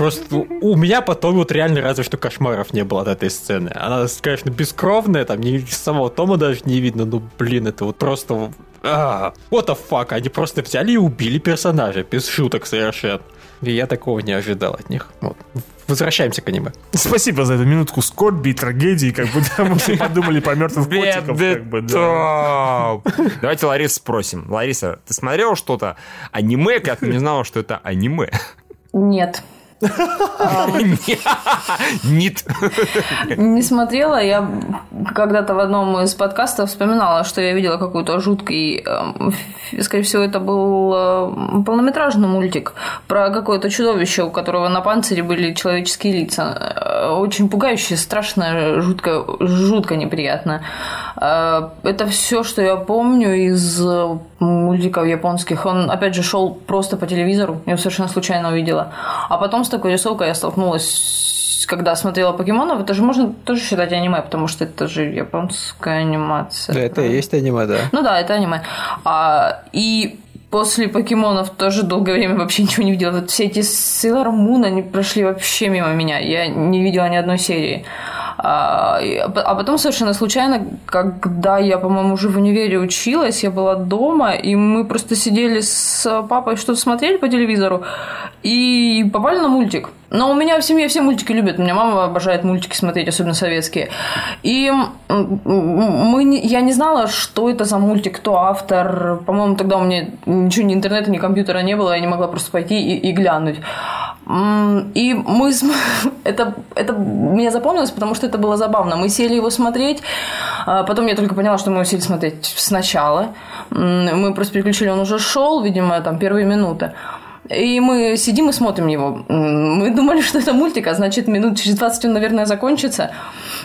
Просто у меня потом вот реально разве что кошмаров не было от этой сцены. Она, конечно, бескровная, там ни самого Тома даже не видно, но, блин, это вот просто... А, what the fuck, они просто взяли и убили персонажа, без шуток совершенно. И я такого не ожидал от них. Вот. Возвращаемся к аниме. Спасибо за эту минутку скорби и трагедии, как бы, да, мы все подумали по мертвых котиков, как бы, да. Давайте Ларису спросим. Лариса, ты смотрела что-то аниме, как не знала, что это аниме? Нет. Нет. Не смотрела. Я когда-то в одном из подкастов вспоминала, что я видела какой-то жуткий... эм, Скорее всего, это был э, полнометражный мультик про какое-то чудовище, у которого на панцире были человеческие лица. Э, Очень пугающее, страшно, жутко, жутко неприятно. Э, Это все, что я помню из э, мультиков японских. Он, опять же, шел просто по телевизору. Я его совершенно случайно увидела. А потом такой рисовкой я столкнулась, когда смотрела покемонов. Это же можно тоже считать аниме, потому что это же японская анимация. это и есть аниме, да. Ну да, это аниме. А, и после покемонов тоже долгое время вообще ничего не видела. Вот все эти Sailor Moon, они прошли вообще мимо меня. Я не видела ни одной серии. А, и- а потом совершенно случайно, когда я, по-моему, уже в универе училась, я была дома, и мы просто сидели с папой, что-то смотрели по телевизору, и попали на мультик. Но у меня в семье все мультики любят. У меня мама обожает мультики смотреть, особенно советские. И мы я не знала, что это за мультик, кто автор. По-моему, тогда у меня ничего, ни интернета, ни компьютера не было, я не могла просто пойти и, и глянуть. И мы... Это, это мне запомнилось, потому что это было забавно. Мы сели его смотреть, а потом я только поняла, что мы его сели смотреть сначала. Мы просто переключили, он уже шел, видимо, там первые минуты. И мы сидим и смотрим его. Мы думали, что это мультик, а значит, минут через 20 он, наверное, закончится.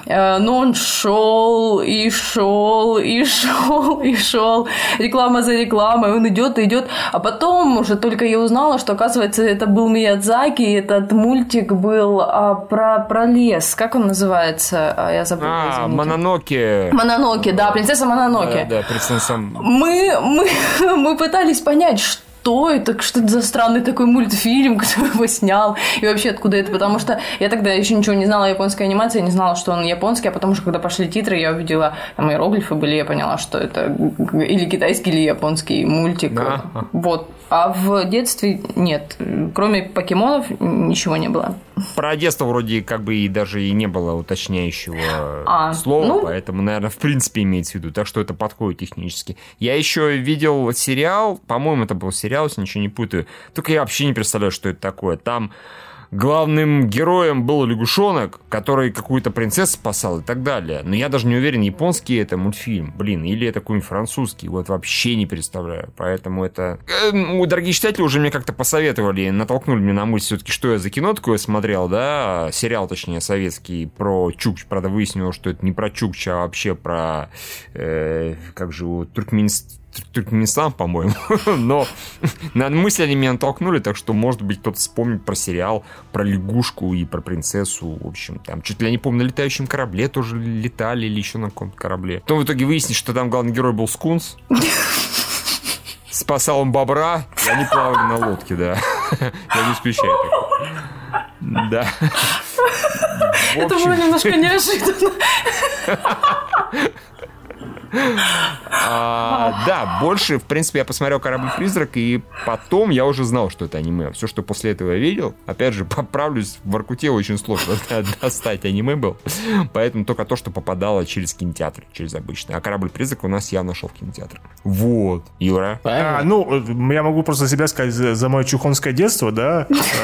Э, но он шел и шел и шел и шел. Реклама за рекламой. Он идет и идет. А потом уже только я узнала, что, оказывается, это был Миядзаки. И этот мультик был а, про, про лес. Как он называется? А, я забыла. А, извините. Мононоке. Мононоке, да, принцесса Мононоке. Да, да, принцесса. Мы, мы, мы пытались понять, что это, что это за странный такой мультфильм, кто его снял, и вообще откуда это, потому что я тогда еще ничего не знала о японской анимации, я не знала, что он японский, а потом уже, когда пошли титры, я увидела, там иероглифы были, я поняла, что это или китайский, или японский мультик. Да. Вот. А в детстве нет. Кроме покемонов ничего не было. Про детство вроде как бы и даже и не было уточняющего А, слова, ну- поэтому, наверное, в принципе имеется в виду, так что это подходит технически. Я еще видел сериал, по-моему, это был сериал, если ничего не путаю, только я вообще не представляю, что это такое. Там главным героем был лягушонок, который какую-то принцессу спасал и так далее. Но я даже не уверен, японский это мультфильм, блин, или это какой-нибудь французский, вот вообще не представляю. Поэтому это... Э, ну, дорогие читатели уже мне как-то посоветовали, натолкнули меня на мысль все-таки, что я за кино такое смотрел, да, сериал, точнее, советский про Чукч. Правда, выяснилось, что это не про Чукча, а вообще про... э, как же. Туркменистан Туркменистан, по-моему. Но на мысли они меня натолкнули, так что, может быть, кто-то вспомнит про сериал, про лягушку и про принцессу. В общем, там чуть ли я не помню, на летающем корабле тоже летали или еще на каком-то корабле. Потом в итоге выяснилось, что там главный герой был скунс. Спасал он бобра, и они плавали на лодке, да. Я не исключаю такое. Да. Это было немножко неожиданно. А, да, больше, в принципе, я посмотрел «Корабль-призрак», и потом я уже знал, что это аниме. Все, что после этого я видел, опять же, поправлюсь, в Воркуте очень сложно достать аниме был, поэтому только то, что попадало через кинотеатр, через обычный. А «Корабль-призрак» у нас явно шел в кинотеатр. Вот. Юра? А, ну, э, я могу просто себя сказать за, за мое чухонское детство, да,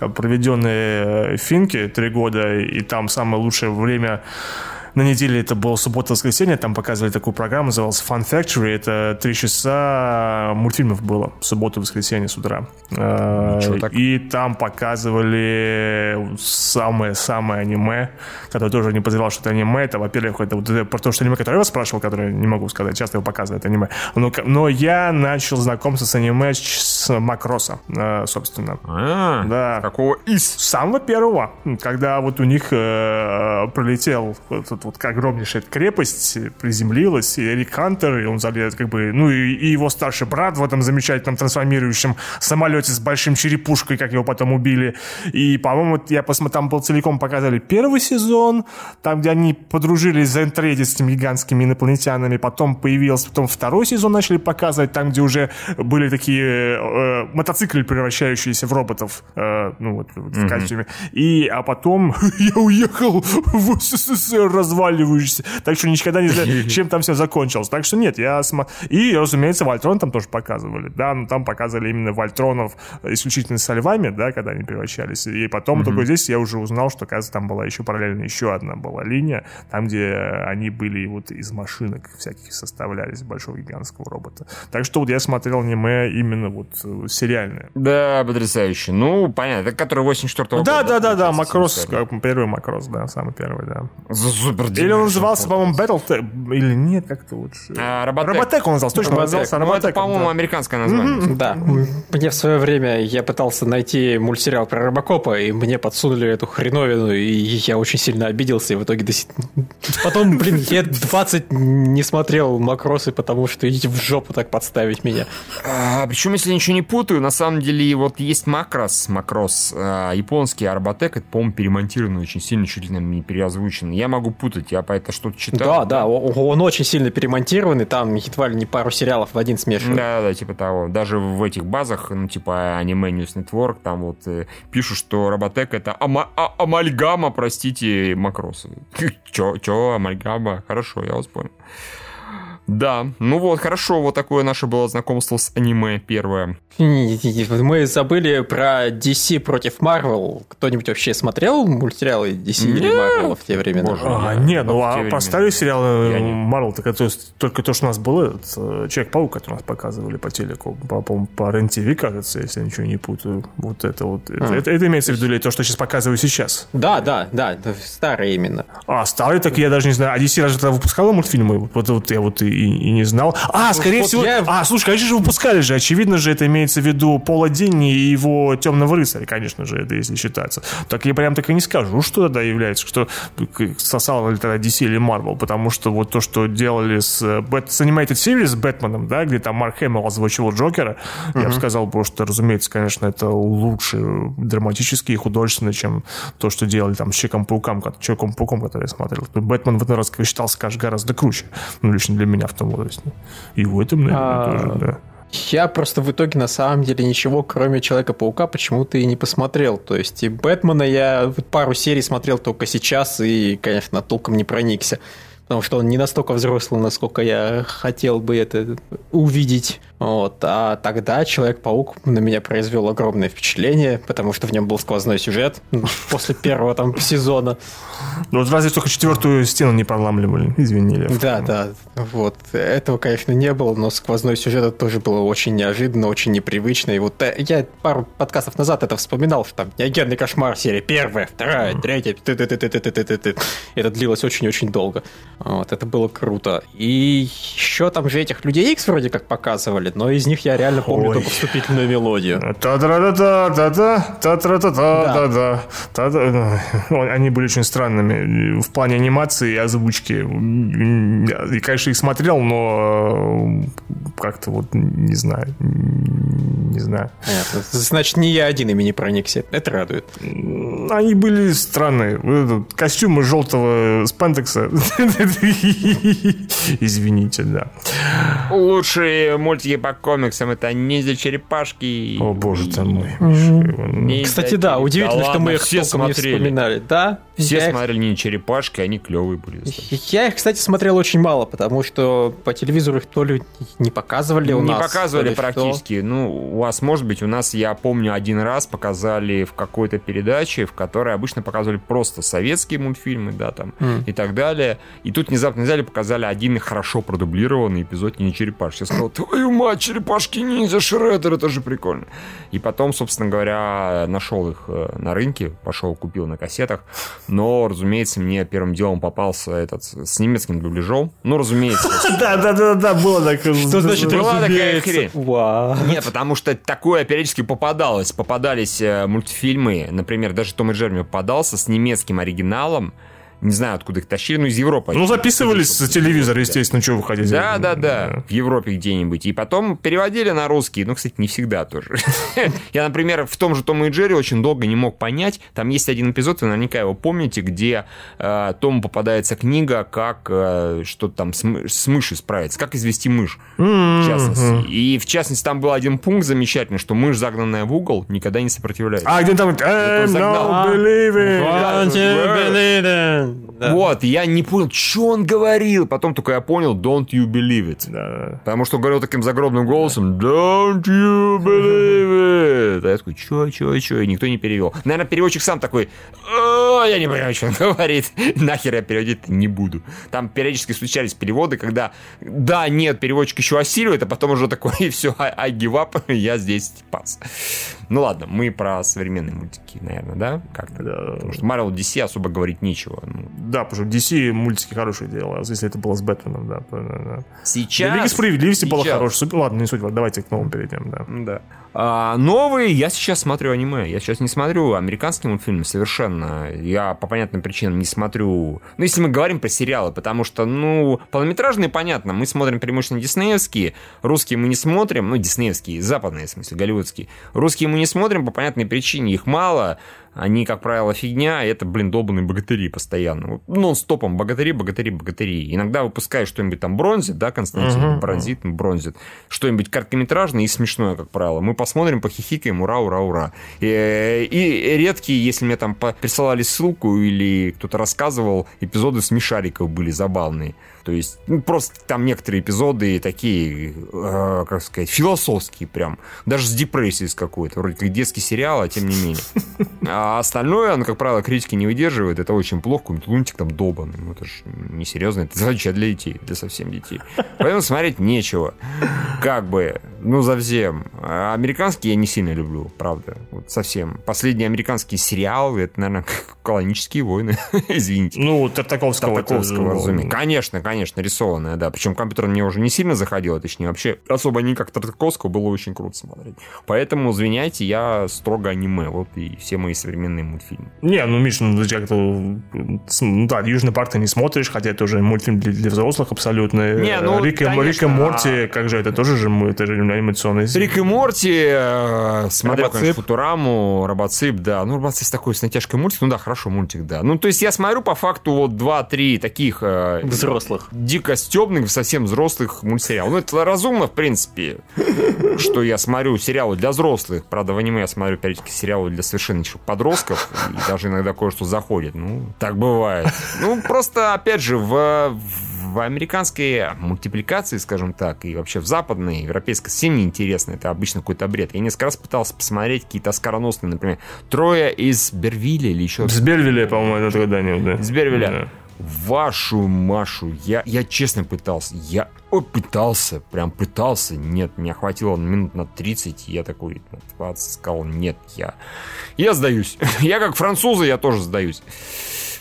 э, проведенные в Финке три года, и там самое лучшее время на неделе это было суббота-воскресенье, там показывали такую программу, называлась Fun Factory, это три часа мультфильмов было, в субботу-воскресенье с утра. Э, Ничего. И там показывали самое-самое аниме, которое тоже не подозревал, что это аниме. Это, во-первых, это вот это про то, что аниме, которое я вас спрашивал, которое не могу сказать, часто его показывают аниме. Но, но я начал знакомство с аниме с, Макроса, э, собственно. А, Да. Какого из? Самого первого, когда вот у них э, пролетел вот, вот, вот огромнейшая крепость, э, приземлилась, и Эрик Хантер, и он залез, как бы, ну и, и его старший брат в этом замечательном трансформирующем самолете с большим черепушкой, как его потом убили. И, по-моему, я посмотрел, там был целиком показали первый сезон, там, где они подружились за интреди с этими гигантскими инопланетянами, потом появился, потом второй сезон начали показывать, там, где уже были такие э, мотоциклы, превращающиеся в роботов, э, ну вот, в костюме. И, а потом я уехал в СССР разваливающийся. Так что никогда не знаю, чем там все закончилось. Так что нет, я смотрю. И, разумеется, Вольтрон там тоже показывали. Да, но там показывали именно Вольтронов исключительно со львами, да, когда они превращались. И потом только здесь я уже узнал, что, оказывается, там была еще параллельно еще одна была линия, там, где они были вот из машинок всяких составлялись большого гигантского робота. Так что вот я смотрел аниме именно вот э, сериальное. Да, потрясающе. Ну, понятно. Это который 84-го Да, года. да, да, да, получается, Макрос, как первый Макрос, да, самый первый, да. Или он назывался, по-моему, Battletech, или нет, как-то лучше. А, Роботек. Роботек он назывался, точно Роботек. назывался Ну, это, по-моему, да. американское название. Да, мне в свое время я пытался найти мультсериал про Робокопа, и мне подсунули эту хреновину, и я очень сильно обиделся, и в итоге до сих- Потом, блин, лет 20 не смотрел Макросы, потому что идите в жопу так подставить меня. А, причем, если я ничего не путаю, на самом деле вот есть Макрос, Макрос, а, японский, а Роботек, это, по-моему, перемонтировано очень сильно, чуть ли не переозвучено. Я могу путать, я по это что-то читал. Да, да, о- он очень сильно перемонтированный, там едва ли не пару сериалов в один смешивают. Да, да, типа того. Даже в этих базах, ну, типа аниме News Network, там вот э, пишут, что Роботек это ама- а- амальгама, простите, Макроса. Чё, чё, амальгама? Хорошо, я вас понял. Да, ну вот, хорошо, вот такое наше было знакомство с аниме первое. Мы забыли про DC против Marvel. Кто-нибудь вообще смотрел мультсериалы DC или Marvel в те времена? Боже. А, Я- не, ну в те а времена. про старые сериалы. Марвел, так это есть только то, что у нас было, э, Человек-паук, который нас показывали по телеку, по, по, по РЕН-ТВ, кажется, если я ничего не путаю. Вот это вот. Это, А. это, это имеется в виду или то, что сейчас показываю сейчас? Да, да, да, это старые именно. А, старый, так я даже не знаю. А DC разве тогда выпускала мультфильмы? Вот, вот я вот и, и- и не знал. А, скорее вот всего... я- А, слушай, конечно же, выпускали же. Очевидно же, это имеется в виду Пола Динни и его Темного рыцаря, конечно же, это если считается. Так я прям так и не скажу, что тогда является, что сосал ли тогда DC или Marvel, потому что вот то, что делали с, э, Бэт, с Animated Series с Бэтменом, да, где там Марк Хэмилл озвучивал Джокера, я бы сказал, потому что, разумеется, конечно, это лучше драматически и художественно, чем то, что делали там с Человеком-пауком, ко- Человеком-пауком, который я смотрел. Бэтмен в этот раз считался, конечно, гораздо круче, ну, лично для меня том возрасте. И в этом, наверное, А, тоже, да. Я просто в итоге на самом деле ничего, кроме Человека-паука, почему-то и не посмотрел. То есть и Бэтмена я пару серий смотрел только сейчас и, конечно, толком не проникся. Потому что он не настолько взрослый, насколько я хотел бы это увидеть. Вот. А тогда Человек-паук на меня произвел огромное впечатление, потому что в нем был сквозной сюжет после первого там сезона. Ну, вот разве только четвертую стену не проламливали, извини, Лев. Да, да, вот. Этого, конечно, не было, но сквозной сюжет это тоже было очень неожиданно, очень непривычно. И вот э, я пару подкастов назад это вспоминал, что там неогенный кошмар серия первая, вторая, третья. Это длилось очень-очень долго. Вот, это было круто. И еще там же этих людей X вроде как показывали, но из них я реально помню Ой. только вступительную мелодию. та да да да да да та та та да да та да Они были очень странными в плане анимации и озвучки. И, конечно, их смотрел, но э, как-то вот не знаю, не знаю. Понятно. Значит, не я один ими не проникся. Это радует. Они были странные. Вот этот Костюм из желтого спандекса. Извините, да. Лучшие мультики по комиксам это Ниндзя Черепашки. О, боже ты мой. Кстати, да, удивительно, что мы их все толком не смотрели. вспоминали. Да? Все Я их смотрели Ниндзя Черепашки, они клевые были. достаточно. Я их, кстати, смотрел очень мало, потому что по телевизору их то ли не показывали у не нас. показывали то ли что. практически. Ну, у вас, может быть, у нас, я помню, один раз показали в какой-то передаче, в которой обычно показывали просто советские мультфильмы, да, там, М. и так далее. И тут внезапно взяли, показали один хорошо продублированный эпизод не черепашки. Я сказал, твою мать, черепашки ниндзя Шреддер, это же прикольно. И потом, собственно говоря, нашел их э, на рынке, пошел, купил на кассетах. Но, разумеется, мне первым делом попался этот с немецким дубляжом. Ну, разумеется, Да, да, да, да, было так. Что значит Была такая хрень. Нет, потому что такое периодически попадалось. Попадались э, мультфильмы, например, даже Том и Джерри мне попадался с немецким оригиналом. Не знаю, откуда их тащили, но из Европы. Ну, записывались с телевизора, естественно, что вы хотите. Да, да, да, в Европе где-нибудь. И потом переводили на русский. Ну, кстати, не всегда тоже. Я, например, в том же Том и Джерри очень долго не мог понять. Там есть один эпизод, вы наверняка его помните, где э, Тому попадается книга, как э, что-то там с, мы- с мышью справиться, как извести мышь, в частности. И, в частности, там был один пункт замечательный, что мышь, загнанная в угол, никогда не сопротивляется. А где там... I'm загнал. not believing. Want to believe it. Да. Вот, я не понял, что он говорил. Потом только я понял, don't you believe it. Да. Потому что он говорил таким загробным голосом Don't you believe it? А я такой, чё, чё, чё? И никто не перевел. Наверное, переводчик сам такой, «О, я не понимаю, что он говорит. Нахер я переводить не буду. Там периодически случались переводы, когда да, нет, переводчик еще осиливает, а потом уже такой, и все, I give up, я здесь пас. Ну ладно, мы про современные мультики, наверное, да? Как-то. Да. Потому что Marvel DC особо говорить нечего. Да, потому что DC мультики хорошие делали, если это было с Бэтменом, да. да, да. Сейчас... Для Лиги Справедливости было сейчас- хорошее. Супер, ладно, не суть, давайте к новым перейдем, да. Да. А, новые я сейчас смотрю аниме. Я сейчас не смотрю американские мультфильмы совершенно. Я по понятным причинам не смотрю. Ну, если мы говорим про сериалы, потому что, ну, полнометражные, понятно. Мы смотрим преимущественно диснеевские. Русские мы не смотрим. Ну, диснеевские, западные, в смысле, голливудские. Русские мы не смотрим по понятной причине. Их мало. Они, как правило, фигня. И это, блин, долбанные богатыри постоянно. Вот нон-стопом богатыри, богатыри, богатыри. Иногда выпускают что-нибудь там бронзит, да, Константин? Мгм. Бронзит, бронзит. Что-нибудь короткометражное и смешное, как правило. Мы посмотрим, похихикаем, ура, ура, ура. И, и редкие, если мне там присылали ссылку или кто-то рассказывал, эпизоды смешариков были забавные. То есть, ну, просто там некоторые эпизоды такие, э, как сказать, философские прям. Даже с депрессией с какой-то. Вроде как детский сериал, а тем не менее. А остальное, оно, как правило, критики не выдерживает. Это очень плохо. Какой-нибудь лунтик там долбанный. Ну, это же несерьезно. Это задача для детей, для совсем детей. Поэтому смотреть нечего. Как бы, ну, совсем. А американские я не сильно люблю, правда. Вот совсем. Последний американский сериал, это, наверное, колонические войны. Извините. Ну, Тартаковского. Тартаковского, разумеется. Конечно, конечно, рисованная, да. Причем компьютер мне уже не сильно заходил, точнее, вообще особо не как Тартаковского было очень круто смотреть. Поэтому, извиняйте, я строго аниме, вот и все мои современные мультфильмы. Не, ну, Миша, ну, как-то... Ну, да, Южный парк ты не смотришь, хотя это уже мультфильм для, для взрослых абсолютно. Не, ну, Рик, и, Рик и Морти, а... как же, это тоже же это же анимационный... Рик и Морти, э, смотрел, конечно, Футураму, Робоцип, да. Ну, Робоцип такой с натяжкой мультик, ну да, хорошо мультик, да. Ну, то есть я смотрю по факту вот два-три таких... Э, взрослых. Дико стебных, совсем взрослых мультсериалов. Ну, это разумно, в принципе, что я смотрю сериалы для взрослых. Правда, в аниме я смотрю периодически сериалы для совершенно подростков. И даже иногда кое-что заходит. Ну, так бывает. Ну, просто, опять же, в, в американской мультипликации, скажем так, и вообще в западной, европейской, совсем неинтересно. Это обычно какой-то бред. Я несколько раз пытался посмотреть какие-то оскароносные, например, «Трое из Бервилля» или еще... С Бервилля, по-моему, это тогда не, да. С Бервилля. Да. Вашу Машу, я, я честно пытался, я о, пытался, прям пытался, нет, меня хватило минут на 30, я такой на 20 сказал, нет, я, я сдаюсь, я как французы, я тоже сдаюсь.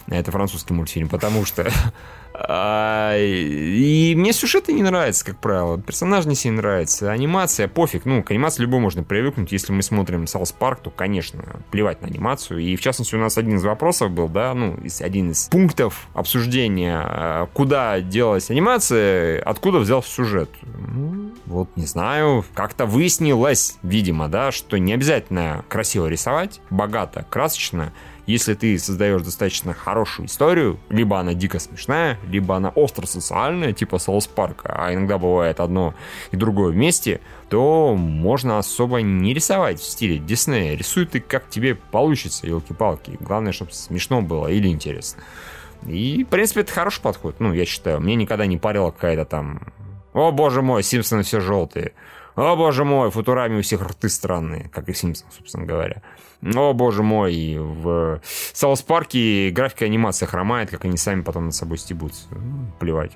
Это французский мультфильм, потому что а, и мне сюжеты не нравятся, как правило. Персонаж не сильно нравится. Анимация, пофиг. Ну, к анимации любой можно привыкнуть. Если мы смотрим South Park, то, конечно, плевать на анимацию. И, в частности, у нас один из вопросов был, да, ну, один из пунктов обсуждения, а, куда делалась анимация, откуда взялся сюжет. Ну, вот, не знаю, как-то выяснилось, видимо, да, что не обязательно красиво рисовать, богато, красочно, если ты создаешь достаточно хорошую историю, либо она дико смешная, либо она остро социальная, типа Соус Парка, а иногда бывает одно и другое вместе, то можно особо не рисовать в стиле Диснея. Рисуй ты как тебе получится, елки-палки. Главное, чтобы смешно было или интересно. И, в принципе, это хороший подход, ну, я считаю. Мне никогда не парила какая-то там... О, боже мой, Симпсоны все желтые. О, боже мой, Футурами у всех рты странные, как и Симпсон, собственно говоря. О, боже мой, в Саус Парке графика и анимация хромает, как они сами потом над собой стебутся. Ну, плевать.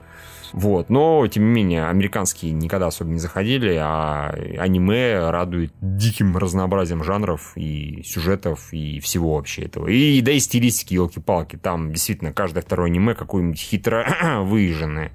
Вот, но, тем не менее, американские никогда особо не заходили, а аниме радует диким разнообразием жанров и сюжетов и всего вообще этого. И да и стилистики, елки-палки, там действительно каждое второе аниме какое-нибудь хитро выезженное.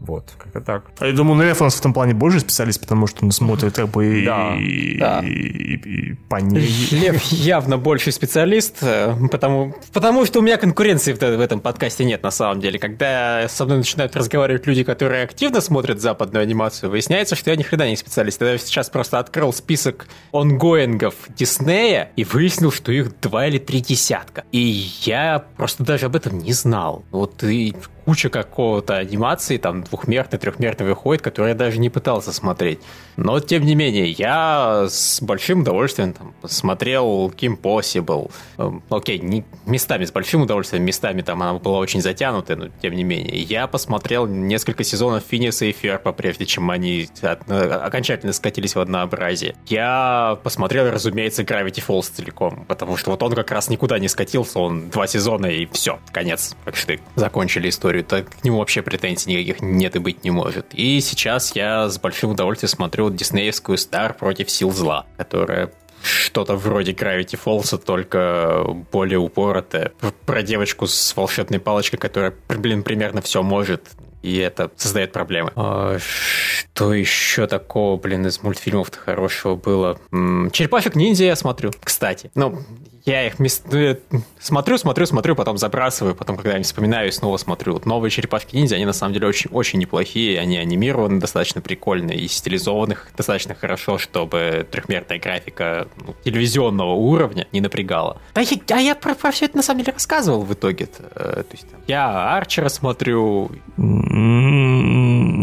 Вот, как-то так. А я думаю, наверное, в этом плане больше специалист, потому что он смотрит как бы да, и, да. И, и, и по ней. Лев явно больше специалист, э, потому, потому что у меня конкуренции в, в этом подкасте нет на самом деле. Когда со мной начинают разговаривать люди, которые активно смотрят западную анимацию, выясняется, что я ни хрена не специалист. Я сейчас просто открыл список онгоингов Диснея и выяснил, что их два или три десятка. И я просто даже об этом не знал. Вот и куча какого-то анимации, там двухмерный, трехмерный выходит, который я даже не пытался смотреть. Но, тем не менее, я с большим удовольствием там, смотрел Kim Possible. Эм, окей, не, местами с большим удовольствием, местами там она была очень затянутая, но тем не менее. Я посмотрел несколько сезонов Финиса и Ферпа, прежде чем они от, окончательно скатились в однообразие. Я посмотрел, разумеется, Gravity Falls целиком, потому что вот он как раз никуда не скатился, он два сезона и все, конец. Как штык. Закончили историю историю, то к нему вообще претензий никаких нет и быть не может. И сейчас я с большим удовольствием смотрю диснеевскую «Стар против сил зла», которая что-то вроде Gravity Falls, только более упоротое. Про девочку с волшебной палочкой, которая, блин, примерно все может. И это создает проблемы. А, что еще такого, блин, из мультфильмов-то хорошего было? Черепашек ниндзя я смотрю, кстати. Ну, я их мест... Ну, смотрю, смотрю, смотрю, потом забрасываю, потом, когда я вспоминаю, и снова смотрю. Вот новые черепашки ниндзя, они на самом деле очень, очень неплохие, они анимированы достаточно прикольно и стилизованы достаточно хорошо, чтобы трехмерная графика ну, телевизионного уровня не напрягала. А я, а я про, про все это на самом деле рассказывал в итоге. -то. Э, то есть, я Арчера смотрю. М-м-м.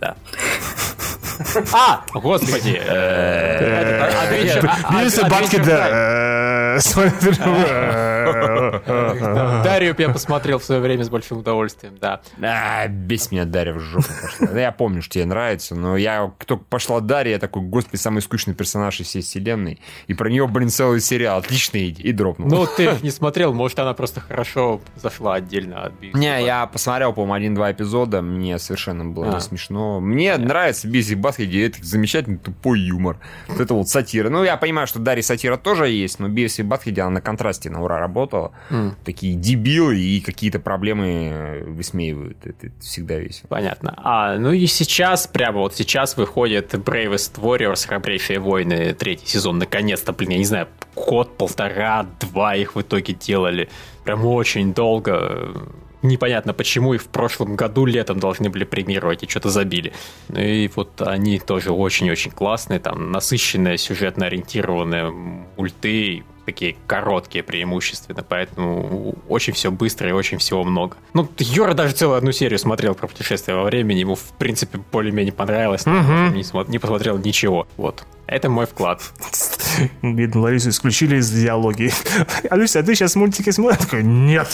Да. А, господи. э, Adventure- а- и да. э, э, Дарью я посмотрел в свое время с большим удовольствием, да. А, бесь меня Дарья в жопу пошла. Да, Я помню, что тебе нравится, но я, кто пошла Дарья, я такой, господи, самый скучный персонаж из всей вселенной. И про нее, блин, целый сериал. Отличный, и дропнул. Ну, ты не смотрел, может, она просто хорошо зашла отдельно от Бивис. Не, я посмотрел, по-моему, один-два эпизода, мне совершенно было А. не смешно. Мне нравится Бивис и Баттхед, это замечательный тупой юмор. Вот это вот сатира. Ну, я понимаю, что Дарья сатира тоже есть, но Бивис и Баттхед, она на контрасте на ура работала. М. Такие дебилы и какие-то проблемы э, высмеивают. Это, это всегда весело. Понятно. А, ну и сейчас, прямо вот сейчас выходит Bravest Warriors, Храбрейшие воины, третий сезон, наконец-то, блин, я не знаю, год, полтора, два их в итоге делали. Прям очень долго. Непонятно, почему их в прошлом году летом должны были премировать и что-то забили. И вот они тоже очень-очень классные, там насыщенные, сюжетно ориентированные мульты, такие короткие преимущественно, поэтому очень все быстро и очень всего много. Ну, Юра даже целую одну серию смотрел про путешествие во времени, ему, в принципе, более-менее понравилось, но не, смо- не посмотрел ничего. Вот. Это мой вклад. Бедную Ларису исключили из диалоги. Алюся, а ты сейчас мультики смотришь? Такой, нет.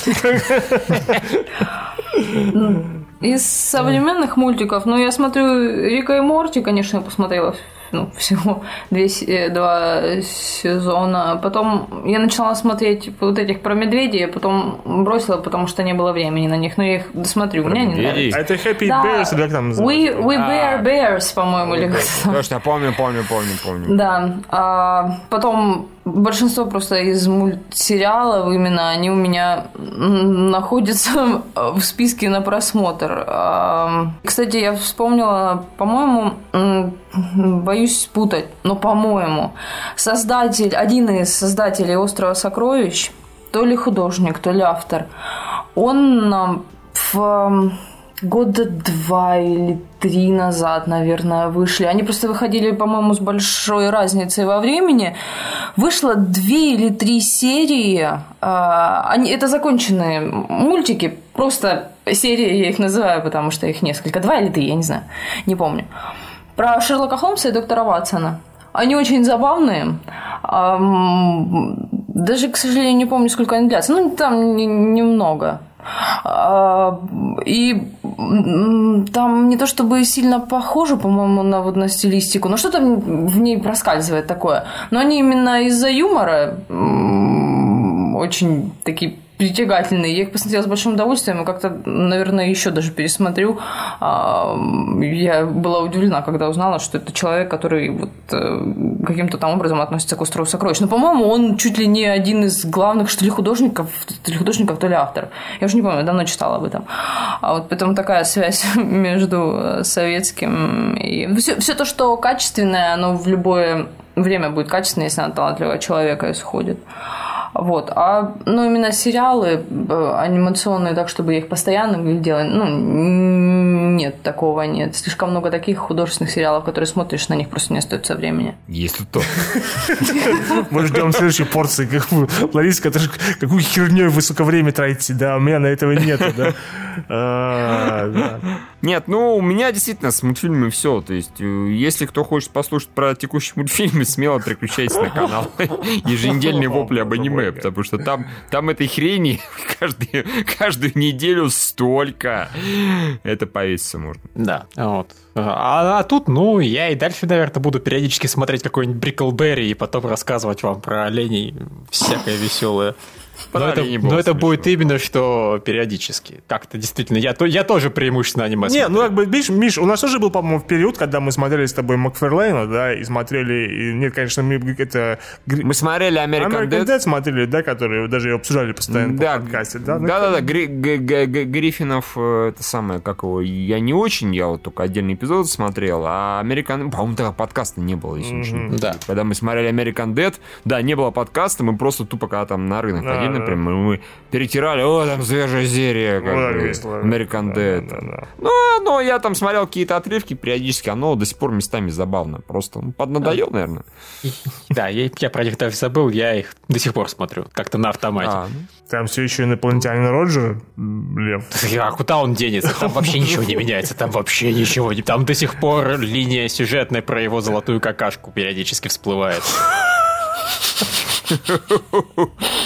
Из современных мультиков, ну, я смотрю Рика и Морти, конечно, я посмотрела ну, всего две, э, два сезона. Потом я начала смотреть вот этих про медведей, а потом бросила, потому что не было времени на них. Но я их досмотрю, мне они медведей? нравятся. А это Happy Да. Bears, или как там We, называется? we Bear Bears, по-моему, или как там. Точно, помню, помню, помню, помню. Да. А потом большинство просто из мультсериалов именно они у меня находятся в списке на просмотр. Кстати, я вспомнила, по-моему, боюсь спутать, но по-моему, создатель, один из создателей Острова сокровищ, то ли художник, то ли автор, он в года два или три назад, наверное, вышли. Они просто выходили, по-моему, с большой разницей во времени. Вышло две или три серии. А, Они, это законченные мультики, просто серии я их называю, потому что их несколько. Два или три, я не знаю, не помню. Про Шерлока Холмса и доктора Ватсона. Они очень забавные. Даже, к сожалению, не помню, сколько они длятся. Ну, там не- немного. А, И там не то чтобы сильно похоже, по-моему, на вот на стилистику, но что-то в ней проскальзывает такое. Но они именно из-за юмора очень такие притягательные. Я их посмотрела с большим удовольствием и как-то, наверное, еще даже пересмотрю. А, Я была удивлена, когда узнала, что это человек, который вот э, каким-то там образом относится к острову сокровищ. Но, по-моему, он чуть ли не один из главных, что ли, художников, то ли художников, то ли автор. Я уже не помню, давно читала об этом. А вот потом такая связь между советским и... Все, все то, что качественное, оно в любое время будет качественное, если на талантливого человека исходит. Вот. А ну, именно сериалы э, анимационные, так чтобы я их постоянно глядела, ну, нет, такого нет. Слишком много таких художественных сериалов, которые смотришь, на них просто не остается времени. Если то. Мы ждем следующей порции. Лариса, которая какую херней вы, сука, время тратите, да, у меня на этого нету, да. А, да. Нет, ну, у меня действительно с мультфильмами все. То есть, э, если кто хочет послушать про текущие мультфильмы, смело переключайтесь на канал еженедельные вопли об аниме, потому что там, там этой хрени каждую, каждую неделю столько. Это повеситься можно. Да, вот. А, а тут, ну, я и дальше, наверное, буду периодически смотреть какой-нибудь Бриклберри и потом рассказывать вам про оленей всякое веселое. Но это, оленей было но это будет именно что периодически. Как-то действительно, я, то- я тоже преимущественно аниме Не, смотрю. ну как бы, видишь, Миш, у нас тоже был, по-моему, период, когда мы смотрели с тобой Макферлейна, да, и смотрели, и, нет, конечно, мы это... Мы смотрели American, American Dead. Dead смотрели, да, которые даже обсуждали постоянно Да, в подкасте, да? да, Ну, да, да, Гри- Г- Г- Г- Гриффинов, э, это самое, как его, я не очень, я вот только отдельный эпизод смотрел, а American, по-моему, тогда подкаста не было, если ничего не Да. Когда мы смотрели American Dead, да, не было подкаста, мы просто тупо когда там на рынок ходили. Например, мы перетирали, о, там свежая серия, как так бы, Да, да, да. Ну, но я там смотрел какие-то отрывки периодически, оно до сих пор местами забавно. Просто ну, поднадоел, наверное. Да, я, я про них даже забыл, я их до сих пор смотрю, как-то на автомате. А, ну. Там все еще инопланетянин Роджер, Лев. А куда он денется? Там вообще ничего не меняется, там вообще ничего не... Там до сих пор линия сюжетная про его золотую какашку периодически всплывает.